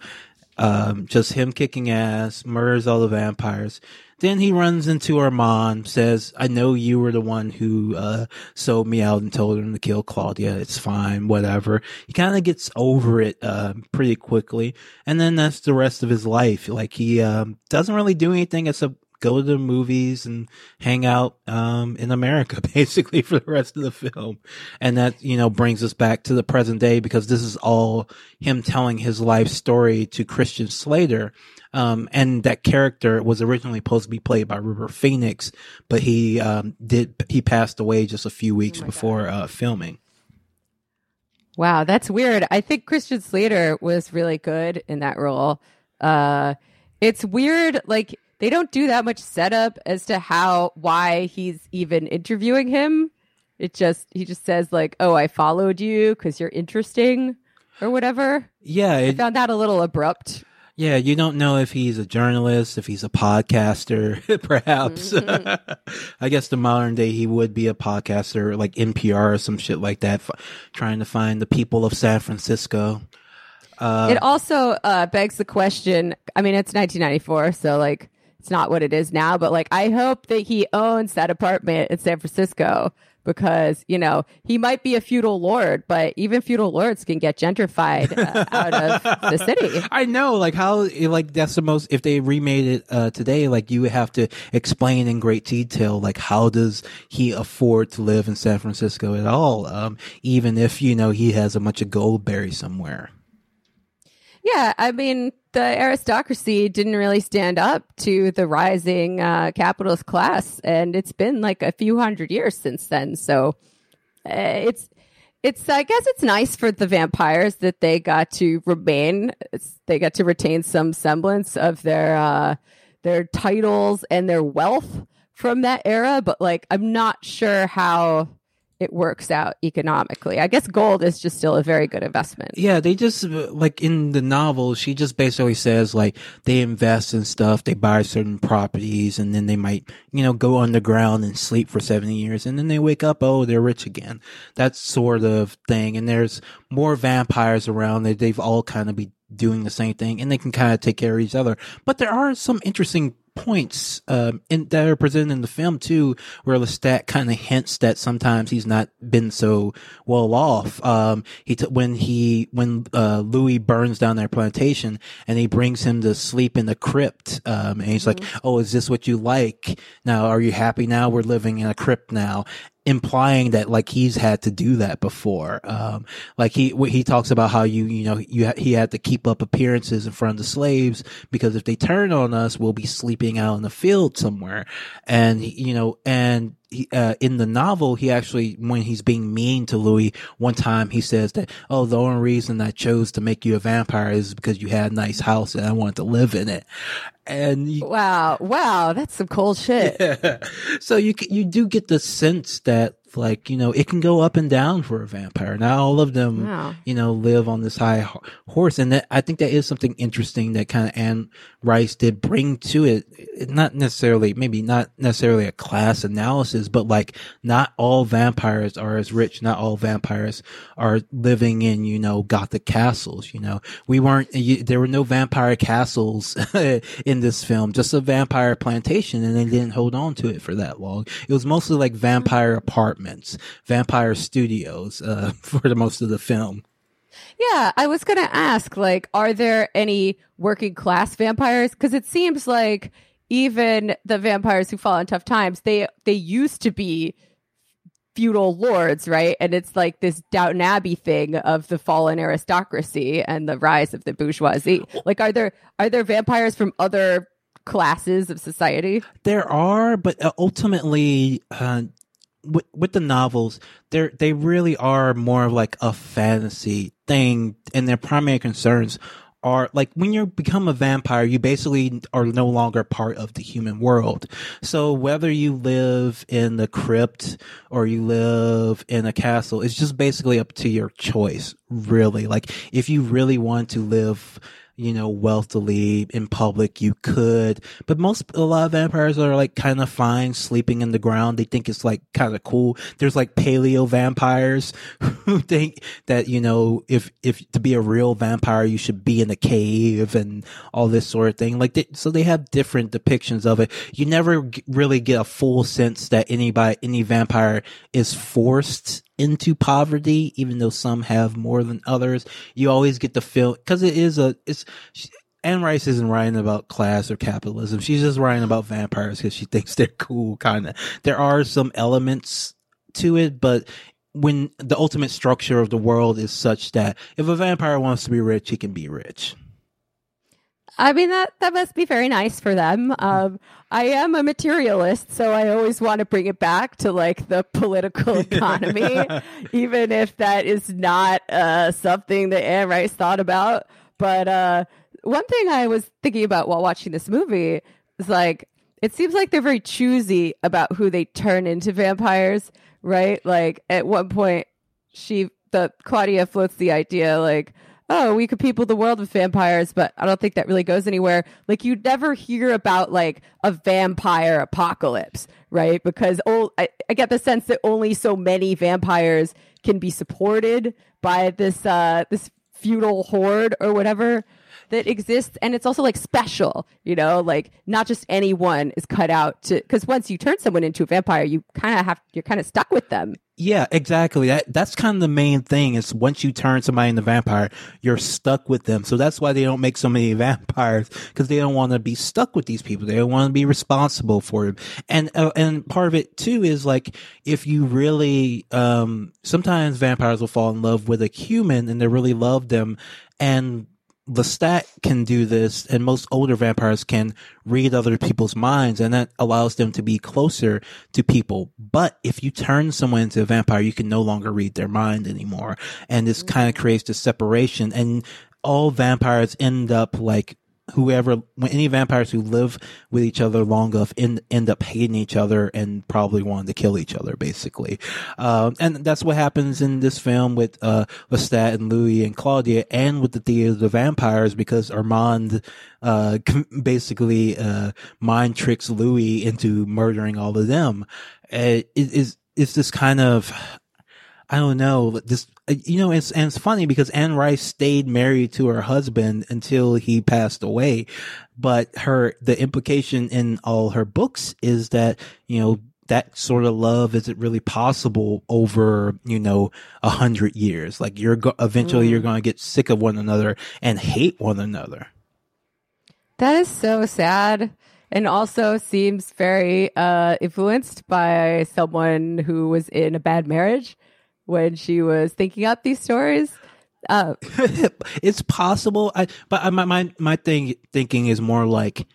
S4: Um, just him kicking ass, murders all the vampires. Then he runs into Armand, says, I know you were the one who, uh, sold me out and told him to kill Claudia. It's fine, whatever. He kind of gets over it, uh, pretty quickly. And then that's the rest of his life. Like he, um, doesn't really do anything except go to the movies and hang out, um, in America, basically for the rest of the film. And that, you know, brings us back to the present day because this is all him telling his life story to Christian Slater. Um, and that character was originally supposed to be played by River Phoenix, but he, um, did, he passed away just a few weeks before, uh, filming.
S5: Wow, that's weird. I think Christian Slater was really good in that role. Uh, it's weird, like they don't do that much setup as to how why he's even interviewing him. It just he just says like, "Oh, I followed you because you're interesting," or whatever.
S4: Yeah.
S5: I found that a little abrupt.
S4: Yeah. You don't know if he's a journalist, if he's a podcaster, perhaps. I guess the modern day he would be a podcaster like NPR or some shit like that, f- trying to find the people of San Francisco. Uh,
S5: it also uh, begs the question. I mean, it's 1994, so like it's not what it is now. But like, I hope that he owns that apartment in San Francisco because you know he might be a feudal lord, but even feudal lords can get gentrified uh, out of the city.
S4: I know, like how, like that's the most. If they remade it uh, today, like you would have to explain in great detail, like how does he afford to live in San Francisco at all, um, even if you know he has a bunch of gold buried somewhere.
S5: Yeah, I mean, the aristocracy didn't really stand up to the rising uh, capitalist class, and it's been like a few hundred years since then. So uh, it's it's I guess it's nice for the vampires that they got to remain. They got to retain some semblance of their uh, their titles and their wealth from that era, but like I'm not sure how it works out economically. I guess gold is just still a very good investment.
S4: Yeah, they just uh, like in the novel, she just basically says like they invest in stuff, they buy certain properties, and then they might, you know, go underground and sleep for 70 years, and then they wake up, oh, they're rich again. That sort of thing. And there's more vampires around. They, they've all kind of be doing the same thing and they can kind of take care of each other. But there are some interesting points um, in, that are presented in the film too, where Lestat kind of hints that sometimes he's not been so well off. Um, he t- when he when uh, Louis burns down their plantation and he brings him to sleep in the crypt, um, and he's like, "Oh, is this what you like? Now, are you happy now? We're living in a crypt now." Implying that like he's had to do that before. Um, like he he talks about how you you know you ha- he had to keep up appearances in front of the slaves because if they turn on us, we'll be sleeping out in the field somewhere, and you know and. He, uh, in the novel, he actually, when he's being mean to Louis, one time he says that, oh, the only reason I chose to make you a vampire is because you had a nice house and I wanted to live in it. And you,
S5: Wow, wow, that's some cold shit.
S4: so you you do get the sense that like you know it can go up and down for a vampire. Not all of them
S5: Wow.
S4: you know live on this high ho- horse, and that, I think that is something interesting that kind of Anne Rice did bring to it. It- Not necessarily maybe not necessarily a class analysis, but like not all vampires are as rich. Not all vampires are living in you know gothic castles. You know we weren't you, there were no vampire castles in this film, just a vampire plantation, and they didn't hold on to it for that long. It was mostly like vampire mm-hmm. apartments, vampire studios uh, for the most of the film.
S5: Yeah, I was going to ask, like, are there any working class vampires? Because it seems like even the vampires who fall in tough times, they they used to be feudal lords, right? And it's like this Downton Abbey thing of the fallen aristocracy and the rise of the bourgeoisie. Like, are there are there vampires from other classes of society?
S4: There are, but uh, ultimately, uh, with with the novels, they they really are more of like a fantasy thing, and their primary concerns are like when you become a vampire, you basically are no longer part of the human world. So whether you live in the crypt or you live in a castle, it's just basically up to your choice, really. Like if you really want to live you know, wealthily in public, you could. But most, a lot of vampires are like kind of fine sleeping in the ground. They think it's like kind of cool. There's like paleo vampires who think that, you know, if, if to be a real vampire, you should be in a cave and all this sort of thing. Like, they, so they have different depictions of it. You never really get a full sense that anybody, any vampire is forced into poverty, even though some have more than others. You always get the feel because it is a it's. She, Anne Rice isn't writing about class or capitalism. She's just writing about vampires because she thinks they're cool. Kind of. There are some elements to it, but when the ultimate structure of the world is such that if a vampire wants to be rich, he can be rich.
S5: I mean that that must be very nice for them. Um, I am a materialist, so I always want to bring it back to like the political economy, even if that is not uh, something that Anne Rice thought about. But uh, one thing I was thinking about while watching this movie is like it seems like they're very choosy about who they turn into vampires, right? Like at one point, she the Claudia floats the idea like oh, we could people the world with vampires, but I don't think that really goes anywhere. Like you never hear about like a vampire apocalypse, right? Because oh, I, I get the sense that only so many vampires can be supported by this uh this feudal horde or whatever that exists and it's also like special you know like not just anyone is cut out to because once you turn someone into a vampire you kind of have you're kind of stuck with them
S4: Yeah, exactly. That that's kind of the main thing is once you turn somebody into vampire, you're stuck with them. So that's why they don't make so many vampires because they don't want to be stuck with these people. They don't want to be responsible for them. And uh, and part of it too is like if you really um sometimes vampires will fall in love with a human and they really love them and Lestat can do this, and most older vampires can read other people's minds, and that allows them to be closer to people. But if you turn someone into a vampire, you can no longer read their mind anymore, and this mm-hmm. kind of creates this separation. And all vampires end up like whoever, any vampires who live with each other long enough end, end up hating each other and probably wanting to kill each other, basically. Um, and that's what happens in this film with, uh, Lestat and Louis and Claudia and with the Theater of the Vampires because Armand, uh, basically, uh, mind tricks Louis into murdering all of them. Uh, it is, it's this kind of, I don't know. This, uh, you know, it's, and it's funny because Anne Rice stayed married to her husband until he passed away. But her, the implication in all her books is that, you know, that sort of love isn't really possible over, you know, a hundred years. Like you're go- eventually
S5: Mm.
S4: you're going to get sick of one another and hate one another.
S5: That is so sad. And also seems very uh, influenced by someone who was in a bad marriage when she was thinking up these stories. Uh,
S4: it's possible. I, but my, my, my thing, thinking is more like,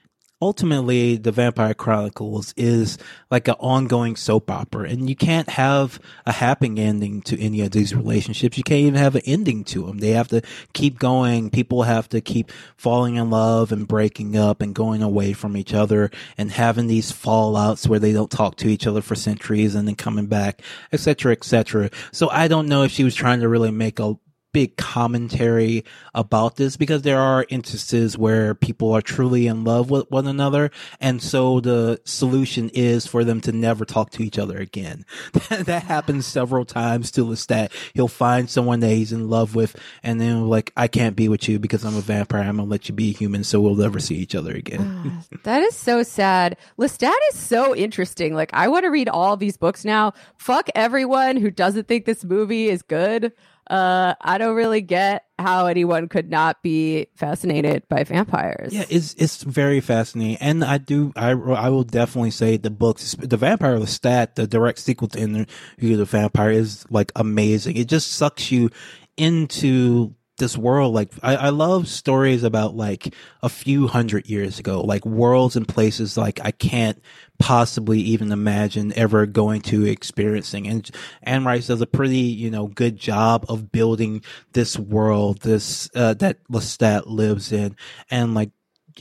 S4: ultimately the vampire chronicles is like an ongoing soap opera and you can't have a happy ending to any of these relationships. You can't even have an ending to them they have to keep going. People have to keep falling in love and breaking up and going away from each other and having these fallouts where they don't talk to each other for centuries and then coming back etc etc so i don't know if she was trying to really make a big commentary about this because there are instances where people are truly in love with one another. And so the solution is for them to never talk to each other again. that happens several times to Lestat. He'll find someone that he's in love with and then like, I can't be with you because I'm a vampire. I'm going to let you be human. So we'll never see each other again.
S5: Ah, that is so sad. Lestat is so interesting. Like, I want to read all these books now. Fuck everyone who doesn't think this movie is good. Uh, I don't really get how anyone could not be fascinated by vampires.
S4: Yeah, it's it's very fascinating, and I do I I will definitely say the books, the Vampire Lestat, the Stat, the direct sequel to Interview the Vampire is like amazing. It just sucks you into this world like I, I love stories about like a few hundred years ago like worlds and places like i can't possibly even imagine ever going to experiencing and anne rice does a pretty you know good job of building this world this uh, that lestat lives in and like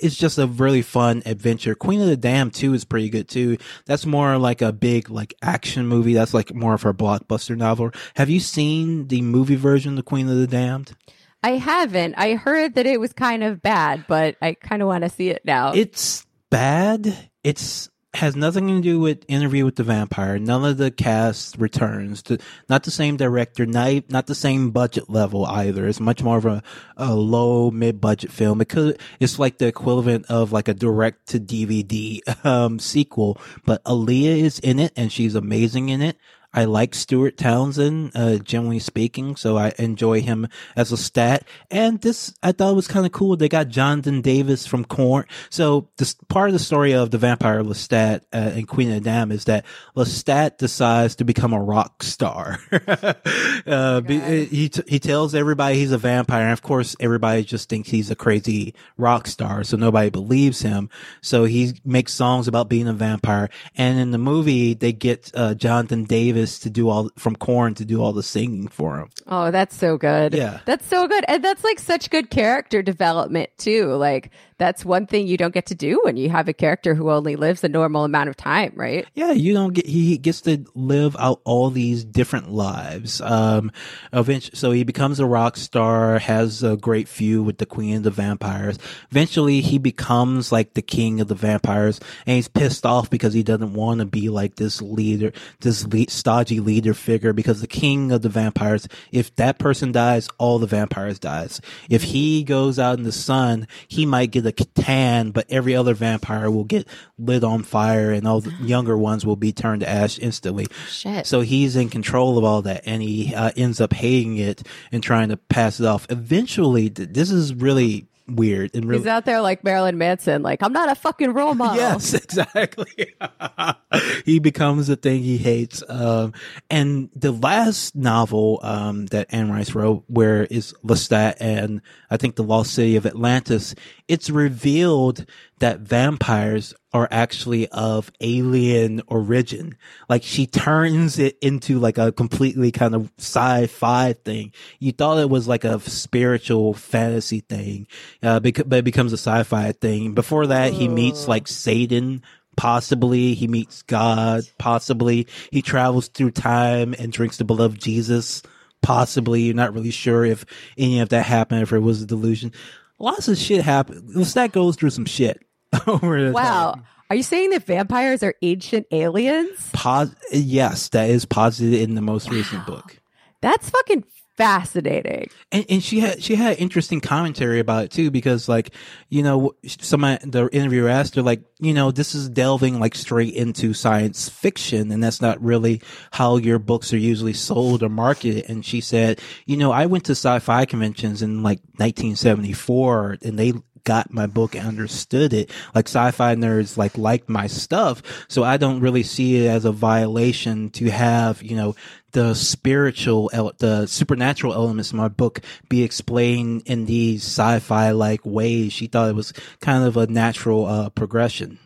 S4: it's just a really fun adventure. Queen of the Damned too is pretty good too. That's more like a big like action movie. That's like more of her blockbuster novel. Have you seen the movie version of the Queen of the Damned?
S5: I haven't. I heard that it was kind of bad, but I kind of want to see it now.
S4: It's bad. It's has nothing to do with Interview with the Vampire. None of the cast returns. To, not the same director. Not not the same budget level either. It's much more of a, a low mid budget film because it's like the equivalent of like a direct to DVD um, sequel. But Aaliyah is in it and she's amazing in it. I like Stuart Townsend, uh, generally speaking, so I enjoy him as Lestat. And this, I thought was kind of cool. They got Jonathan Davis from Korn. So this part of the story of the vampire Lestat uh, and Queen of Damned is that Lestat decides to become a rock star. uh, be, he, t- he tells everybody he's a vampire. And of course, everybody just thinks he's a crazy rock star. So nobody believes him. So he makes songs about being a vampire. And in the movie, they get, uh, Jonathan Davis to do all from Korn to do all the singing for him.
S5: Oh, that's so good.
S4: Yeah.
S5: That's so good. And that's like such good character development too. Like that's one thing you don't get to do when you have a character who only lives a normal amount of time, right?
S4: Yeah, you don't get, he gets to live out all these different lives. Um, eventually, so he becomes a rock star, has a great feud with the queen of the vampires. Eventually, he becomes like the king of the vampires and he's pissed off because he doesn't want to be like this leader, this stodgy leader figure because the king of the vampires, if that person dies, all the vampires dies. If he goes out in the sun, he might get a tan, but every other vampire will get lit on fire and all the younger ones will be turned to ash instantly.
S5: Shit.
S4: So he's in control of all that and he uh, ends up hating it and trying to pass it off. Eventually, th- this is really weird and really.
S5: He's out there like Marilyn Manson, like, I'm not a fucking role model.
S4: Yes, exactly. he becomes the thing he hates. Um, and the last novel, um, that Anne Rice wrote, where is Lestat and I think the lost city of Atlantis, it's revealed that vampires are actually of alien origin. Like she turns it into like a completely kind of sci-fi thing. You thought it was like a spiritual fantasy thing, uh, bec- but it becomes a sci-fi thing. Before that, he meets like Satan. Possibly he meets God. Possibly he travels through time and drinks the blood of Jesus. Possibly you're not really sure if any of that happened, if it was a delusion. Lots of shit happened. Lestat goes through some shit over the
S5: Wow.
S4: time.
S5: Are you saying that vampires are ancient aliens?
S4: Pos- yes, that is posited in the most recent book.
S5: That's fucking fascinating.
S4: And, and she had she had interesting commentary about it too because like you know some of the interviewer asked her like you know this is delving like straight into science fiction and that's not really how your books are usually sold or marketed and she said you know I went to sci-fi conventions in like 1974 and they got my book and understood it. Like sci-fi nerds like liked my stuff. So I don't really see it as a violation to have, you know, the spiritual, the supernatural elements of my book be explained in these sci-fi like ways. She thought it was kind of a natural uh, progression.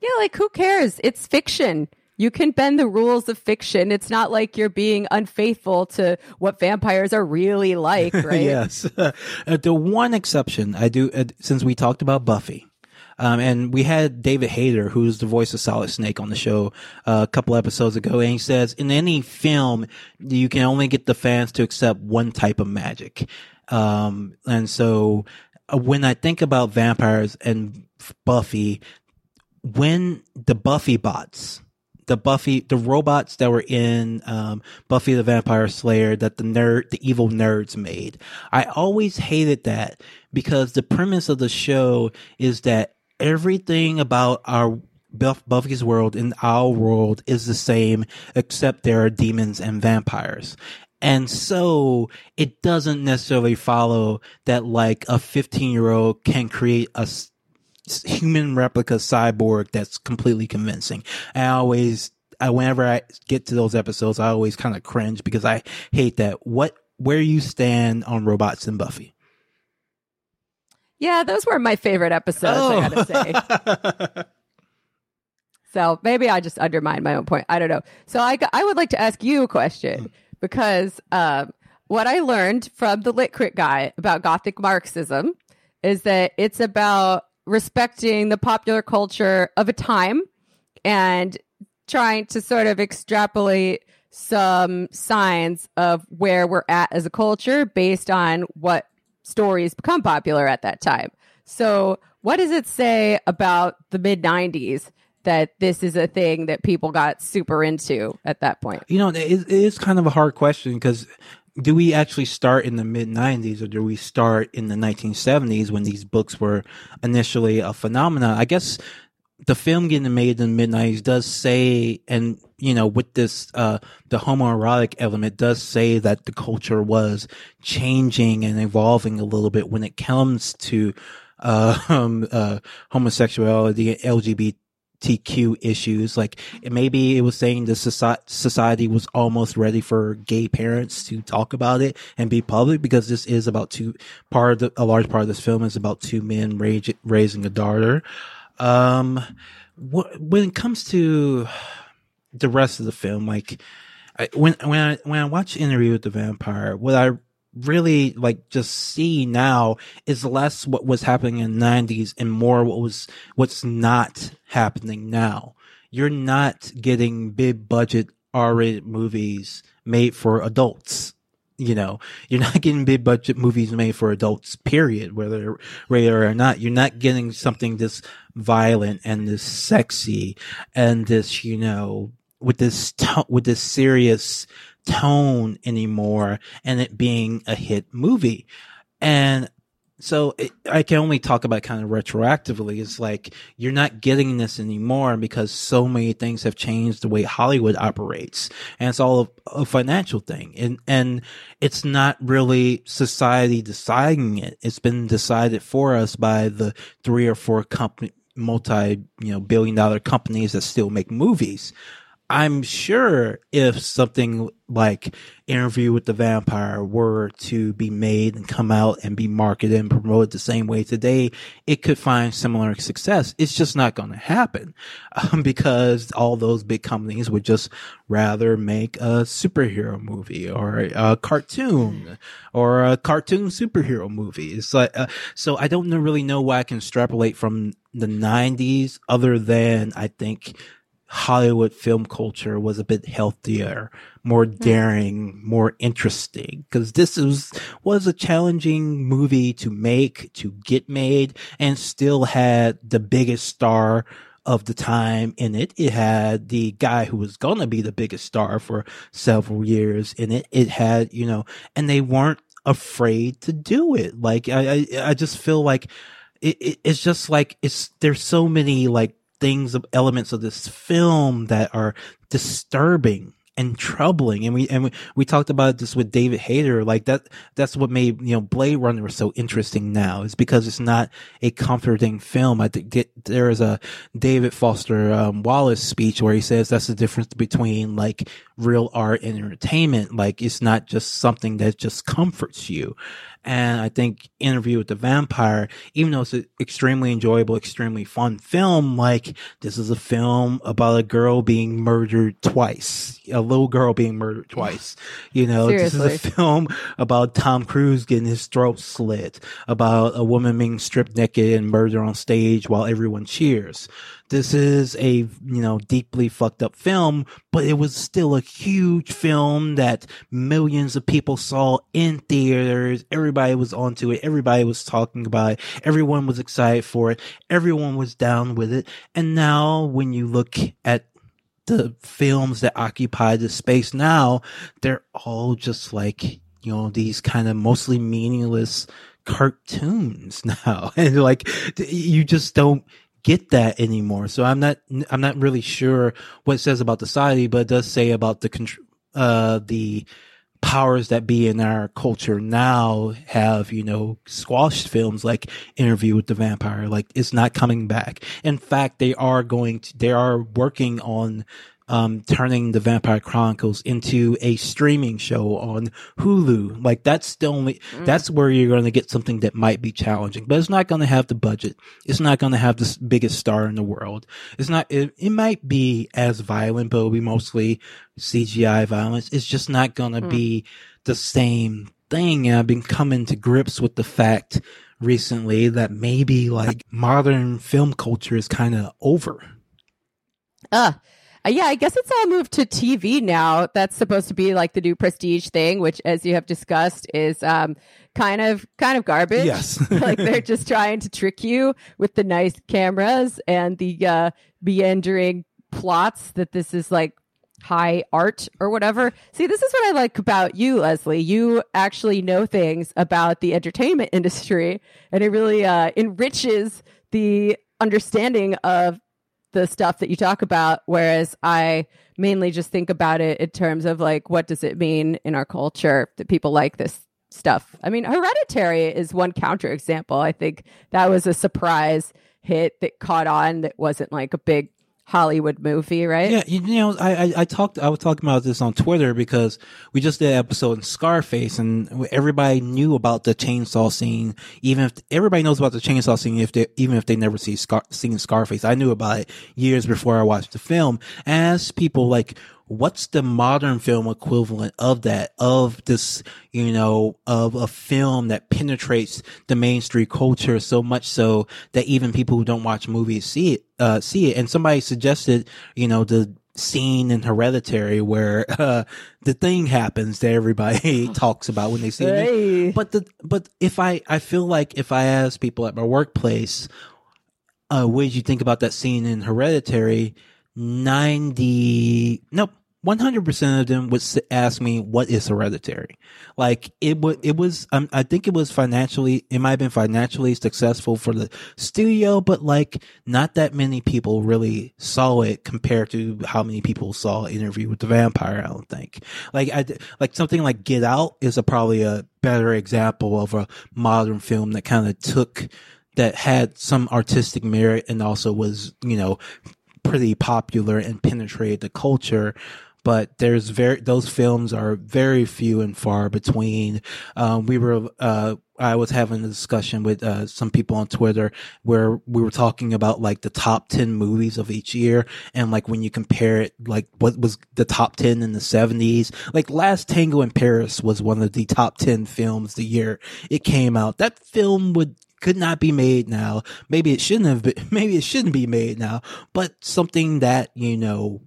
S5: Yeah, like who cares? It's fiction. You can bend the rules of fiction. It's not like you're being unfaithful to what vampires are really like, right?
S4: yes. Uh, the one exception I do, uh, since we talked about Buffy, um, and we had David Hayter, who's the voice of Solid Snake on the show uh, a couple episodes ago, and he says in any film, you can only get the fans to accept one type of magic. Um, and so uh, when I think about vampires and Buffy, when the Buffy bots, the Buffy, the robots that were in um, Buffy the Vampire Slayer that the nerd, the evil nerds made. I always hated that because the premise of the show is that everything about our Buffy's world and our world is the same, except there are demons and vampires. And so it doesn't necessarily follow that like a 15 year old can create a human replica cyborg that's completely convincing. I always, I, whenever I get to those episodes, I always kind of cringe because I hate that. What, where you stand on robots and Buffy?
S5: Yeah, those were my favorite episodes, oh. I gotta say. so maybe I just undermined my own point. I don't know. So I, I would like to ask you a question because um, what I learned from the Lit Crit guy about Gothic Marxism is that it's about respecting the popular culture of a time and trying to sort of extrapolate some signs of where we're at as a culture based on what stories become popular at that time. So, what does it say about the mid 90s that this is a thing that people got super into at that point?
S4: You know, it, it is kind of a hard question because do we actually start in the mid 90s or do we start in the 1970s when these books were initially a phenomenon? I guess the film getting made in the mid 90s does say, and you know, with this, uh, the homoerotic element does say that the culture was changing and evolving a little bit when it comes to, uh, um, uh, homosexuality, LGBT LGBTQ issues. Like maybe it was saying the society was almost ready for gay parents to talk about it and be public because this is about two part of the, a large part of this film is about two men rage, raising a daughter. Um, wh- when it comes to the rest of the film, like I, when when I when I watch Interview with the Vampire, what I really like just see now is less what was happening in the 90s and more what was what's not happening now. You're not getting big budget r-rated movies made for adults you know. You're not getting big budget movies made for adults period whether rated or not. You're not getting something this violent and this sexy and this you know with this to- with this serious tone anymore and it being a hit movie. And so it, I can only talk about kind of retroactively. It's like you're not getting this anymore because so many things have changed the way Hollywood operates, and it's all a, a financial thing. And and it's not really society deciding it; it's been decided for us by the three or four company multi you know billion dollar companies that still make movies. I'm sure if something like Interview with the Vampire were to be made and come out and be marketed and promoted the same way today, it could find similar success. It's just not going to happen um, because all those big companies would just rather make a superhero movie or a cartoon or a cartoon superhero movie. It's like, uh, so I don't really know why I can extrapolate from the 90s other than I think Hollywood film culture was a bit healthier, more hmm. daring, more interesting. Cause this was, was a challenging movie to make, to get made, and still had the biggest star of the time in it. It had the guy who was going to be the biggest star for several years in it. It had, you know, and they weren't afraid to do it. Like, I, I, I just feel like it, it, it's just like, it's, there's so many like things, of elements of this film that are disturbing and troubling. And we, and we, we talked about this with David Hayter. Like that, that's what made, you know, Blade Runner so interesting now is because it's not a comforting film. I think there is a David Foster um, Wallace speech where he says that's the difference between like real art and entertainment. Like it's not just something that just comforts you. And I think Interview with the Vampire, even though it's an extremely enjoyable, extremely fun film, like this is a film about a girl being murdered twice, a little girl being murdered twice. You know,
S5: Seriously.
S4: this is a film about Tom Cruise getting his throat slit, about a woman being stripped naked and murdered on stage while everyone cheers this is a you know deeply fucked up film but it was still a huge film that millions of people saw in theaters. Everybody was onto it. Everybody was talking about it. Everyone was excited for it. Everyone was down with it. And now when you look at the films that occupy the space now they're all just like you know these kind of mostly meaningless cartoons now. And like you just don't get that anymore. So I'm not, I'm not really sure what it says about the society, but it does say about the, uh, the powers that be in our culture now have, you know, squashed films like Interview with the Vampire. Like it's not coming back. In fact, they are going to, they are working on um, turning the Vampire Chronicles into a streaming show on Hulu. Like that's the only, mm. that's where you're going to get something that might be challenging, but it's not going to have the budget. It's not going to have the biggest star in the world. It's not, it, it might be as violent, but it'll be mostly CGI violence. It's just not going to mm. be the same thing. And I've been coming to grips with the fact recently that maybe like modern film culture is kind of over.
S5: Ah, uh uh, yeah, I guess it's all moved to TV now. That's supposed to be like the new prestige thing, which, as you have discussed, is um, kind of kind of garbage.
S4: Yes,
S5: like they're just trying to trick you with the nice cameras and the uh, meandering plots that this is like high art or whatever. See, this is what I like about you, Leslie. You actually know things about the entertainment industry, and it really uh, enriches the understanding of the stuff that you talk about, whereas I mainly just think about it in terms of like, what does it mean in our culture that people like this stuff? I mean, Hereditary is one counterexample. I think that was a surprise hit that caught on that wasn't like a big Hollywood movie, right?
S4: Yeah, you know, I, I, I talked, I was talking about this on Twitter because we just did an episode in Scarface, and everybody knew about the chainsaw scene. Even if everybody knows about the chainsaw scene, if they even if they never see Scar, seen Scarface, I knew about it years before I watched the film. As people like what's the modern film equivalent of that of this you know of a film that penetrates the mainstream culture so much so that even people who don't watch movies see it uh see it? And somebody suggested you know the scene in hereditary where uh the thing happens that everybody talks about when they see hey. it but the but if i i feel like if i ask people at my workplace uh what did you think about that scene in hereditary 90 nope 100% of them would ask me what is hereditary. Like it was it was um, i think it was financially it might have been financially successful for the studio but like not that many people really saw it compared to how many people saw interview with the vampire i don't think. Like i like something like get out is a probably a better example of a modern film that kind of took that had some artistic merit and also was you know pretty popular and penetrated the culture but there's very those films are very few and far between. Um, we were uh, I was having a discussion with uh, some people on Twitter where we were talking about like the top 10 movies of each year. And like when you compare it, like what was the top 10 in the 70s, like Last Tango in Paris was one of the top 10 films the year it came out. That film would could not be made now. Maybe it shouldn't have been, maybe it shouldn't be made now, but something that, you know,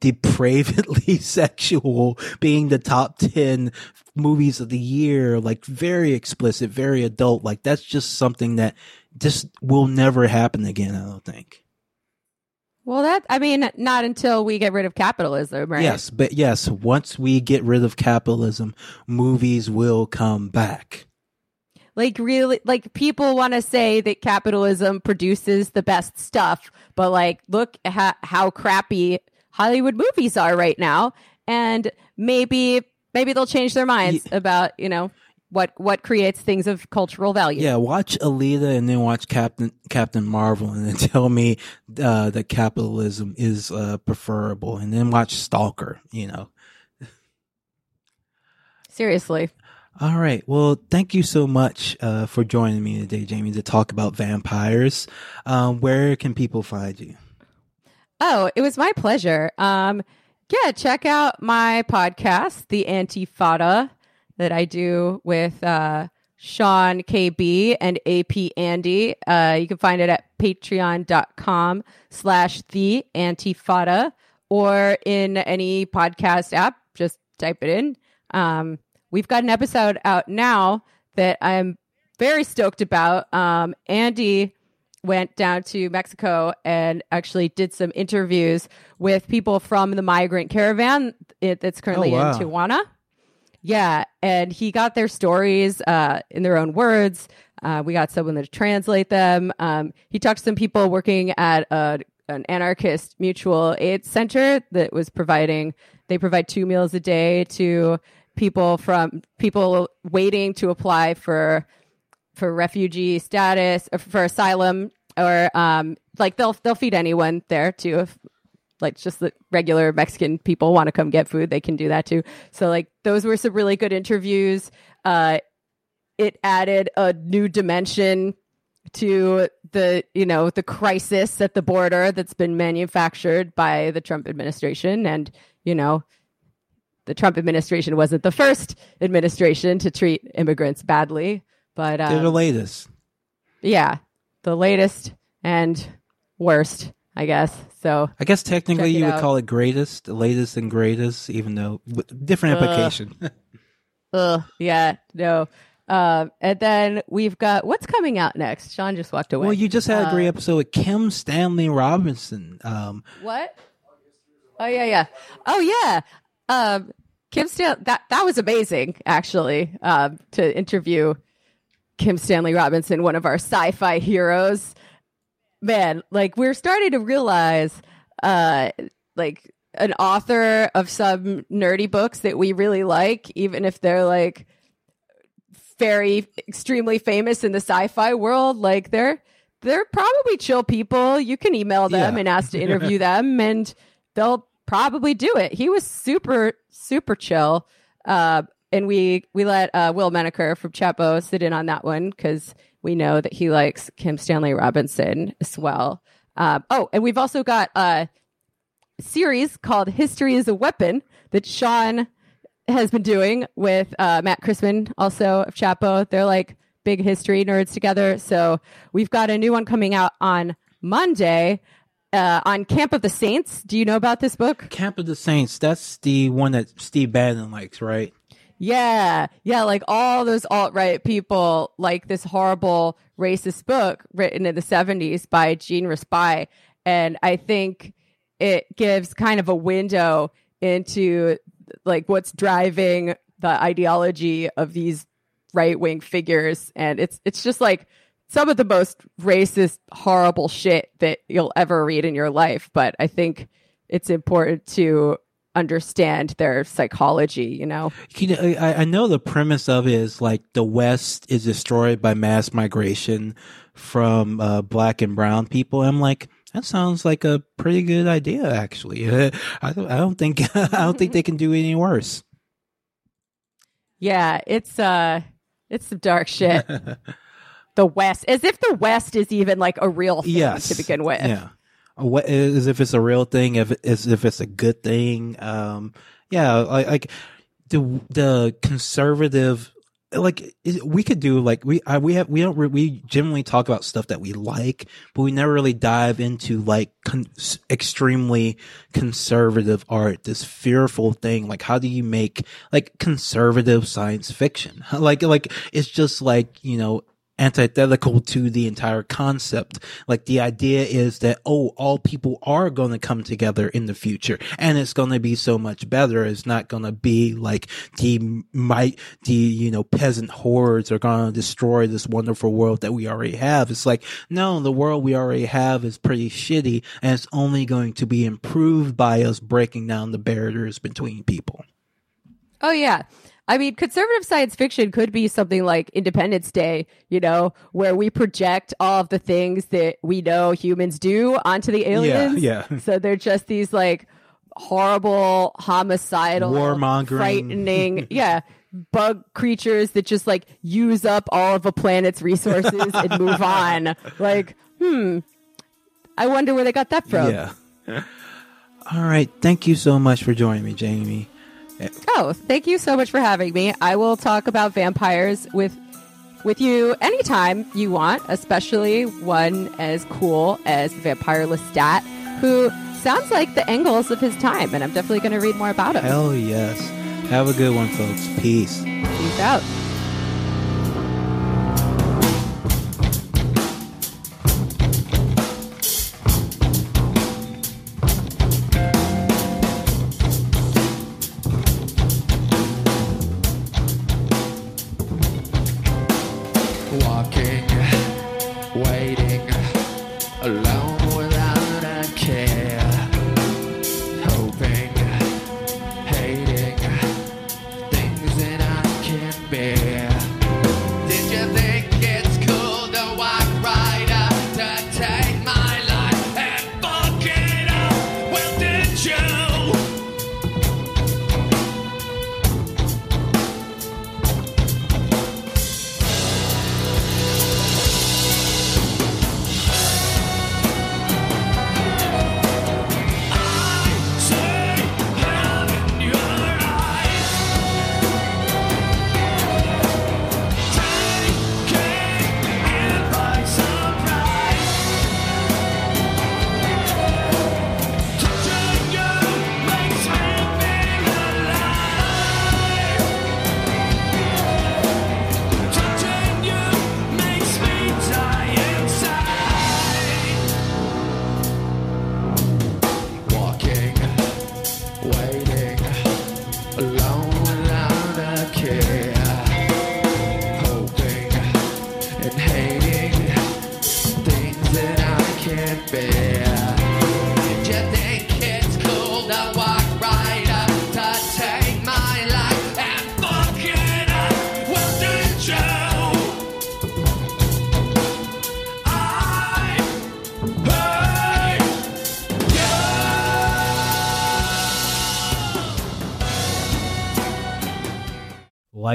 S4: depravedly sexual being the top 10 movies of the year like very explicit very adult like that's just something that just will never happen again i don't think
S5: Well, that I mean, not until we get rid of capitalism, right?
S4: Yes, but yes, once we get rid of capitalism, movies will come back.
S5: Like really, like people want to say that capitalism produces the best stuff, but like, look how, how crappy Hollywood movies are right now, and maybe maybe they'll change their minds about you know what what creates things of cultural value.
S4: Yeah, watch Alita and then watch Captain Captain Marvel and then tell me uh, that capitalism is uh, preferable, and then watch Stalker. You know.
S5: Seriously.
S4: All right. Well, thank you so much uh, for joining me today, Jamie, to talk about vampires. Um, where can people find you?
S5: Oh, it was my pleasure. Um, yeah, check out my podcast, The Antifada, that I do with uh, Sean KB and AP Andy. Uh, you can find it at patreon.com slash the antifada or in any podcast app. Just type it in. Um, we've got an episode out now that I'm very stoked about. Um, Andy went down to Mexico and actually did some interviews with people from the migrant caravan that's currently
S4: Oh, wow.
S5: in Tijuana. Yeah, and he got their stories uh, in their own words. Uh, we got someone to translate them. Um, he talked to some people working at a, an anarchist mutual aid center that was providing. They provide two meals a day to people from people waiting to apply for for refugee status or for asylum or um like they'll they'll feed anyone there too if like just the regular Mexican people want to come get food, they can do that too. So like those were some really good interviews. Uh it added a new dimension to the you know the crisis at the border that's been manufactured by the Trump administration and you know the Trump administration wasn't the first administration to treat immigrants badly but
S4: They're the
S5: um,
S4: latest.
S5: yeah the latest and worst I guess so
S4: I guess technically you would
S5: out.
S4: call it greatest, latest and greatest, even though with different
S5: Ugh.
S4: implication.
S5: Ugh, yeah, no. Um, and then we've got what's coming out next. Sean just walked away.
S4: well, you just had a great
S5: Uh,
S4: episode with Kim Stanley Robinson. Um,
S5: What? Oh yeah, yeah. Oh yeah. Um, Kim Stanley, that that was amazing actually. Um, to interview Kim Stanley Robinson, one of our sci-fi heroes. Man, like we're starting to realize, uh, like an author of some nerdy books that we really like, even if they're like very extremely famous in the sci-fi world, like they're they're probably chill people. You can email them
S4: Yeah.
S5: and ask to interview them, and they'll probably do it. He was super super chill, uh, and we we let uh, Will Menaker from Chapo sit in on that one because we know that he likes Kim Stanley Robinson as well. Um, oh, and we've also got a series called "History is a Weapon" that Sean has been doing with uh, Matt Christman, also of Chapo. They're like big history nerds together. So we've got a new one coming out on Monday uh, on Camp of the Saints. Do you know about this book?
S4: Camp of the Saints. That's the one that Steve Bannon likes, right?
S5: Yeah, yeah, like all those alt right people like this horrible racist book written in the 70s by Jean Raspail. And I think it gives kind of a window into like what's driving the ideology of these right wing figures. And it's it's just like some of the most racist, horrible shit that you'll ever read in your life. But I think it's important to understand their psychology, you know?
S4: You know, I, I know the premise of it is like the West is destroyed by mass migration from uh, black and brown people. I'm like, that sounds like a pretty good idea, actually. I don't, I don't think, I don't think they can do any worse.
S5: Yeah, it's uh it's some dark shit. the West, as if the West is even like a real thing
S4: yes,
S5: to begin with.
S4: Yeah, as if it's a real thing, if as if it's a good thing. Um, yeah, like, like the the conservative, like we could do like we I, we have we don't re- we generally talk about stuff that we like, but we never really dive into like con- extremely conservative art. This fearful thing, like how do you make like conservative science fiction? Like like it's just like you know antithetical to the entire concept. Like the idea is that, oh, all people are going to come together in the future and it's going to be so much better. It's not going to be like the might, the, you know, peasant hordes are going to destroy this wonderful world that we already have. It's like, no, the world we already have is pretty shitty and it's only going to be improved by us breaking down the barriers between people.
S6: Oh yeah. I mean, conservative science fiction could be something like Independence Day, you know, where we project all of the things that we know humans do onto the aliens.
S4: Yeah, yeah.
S6: So they're just these like horrible, homicidal,
S4: Warmongering.
S6: frightening, yeah, bug creatures that just like use up all of a planet's resources and move on. Like, hmm, I wonder where they got that from.
S4: Yeah. All right. Thank you so much for joining me, Jamie.
S6: Oh, thank you so much for having me. I will talk about vampires with with you anytime you want, especially one as cool as Vampire Lestat, who sounds like the Engels of his time, and I'm definitely going to read more about him.
S4: Hell yes. Have a good one, folks. Peace.
S6: Peace out.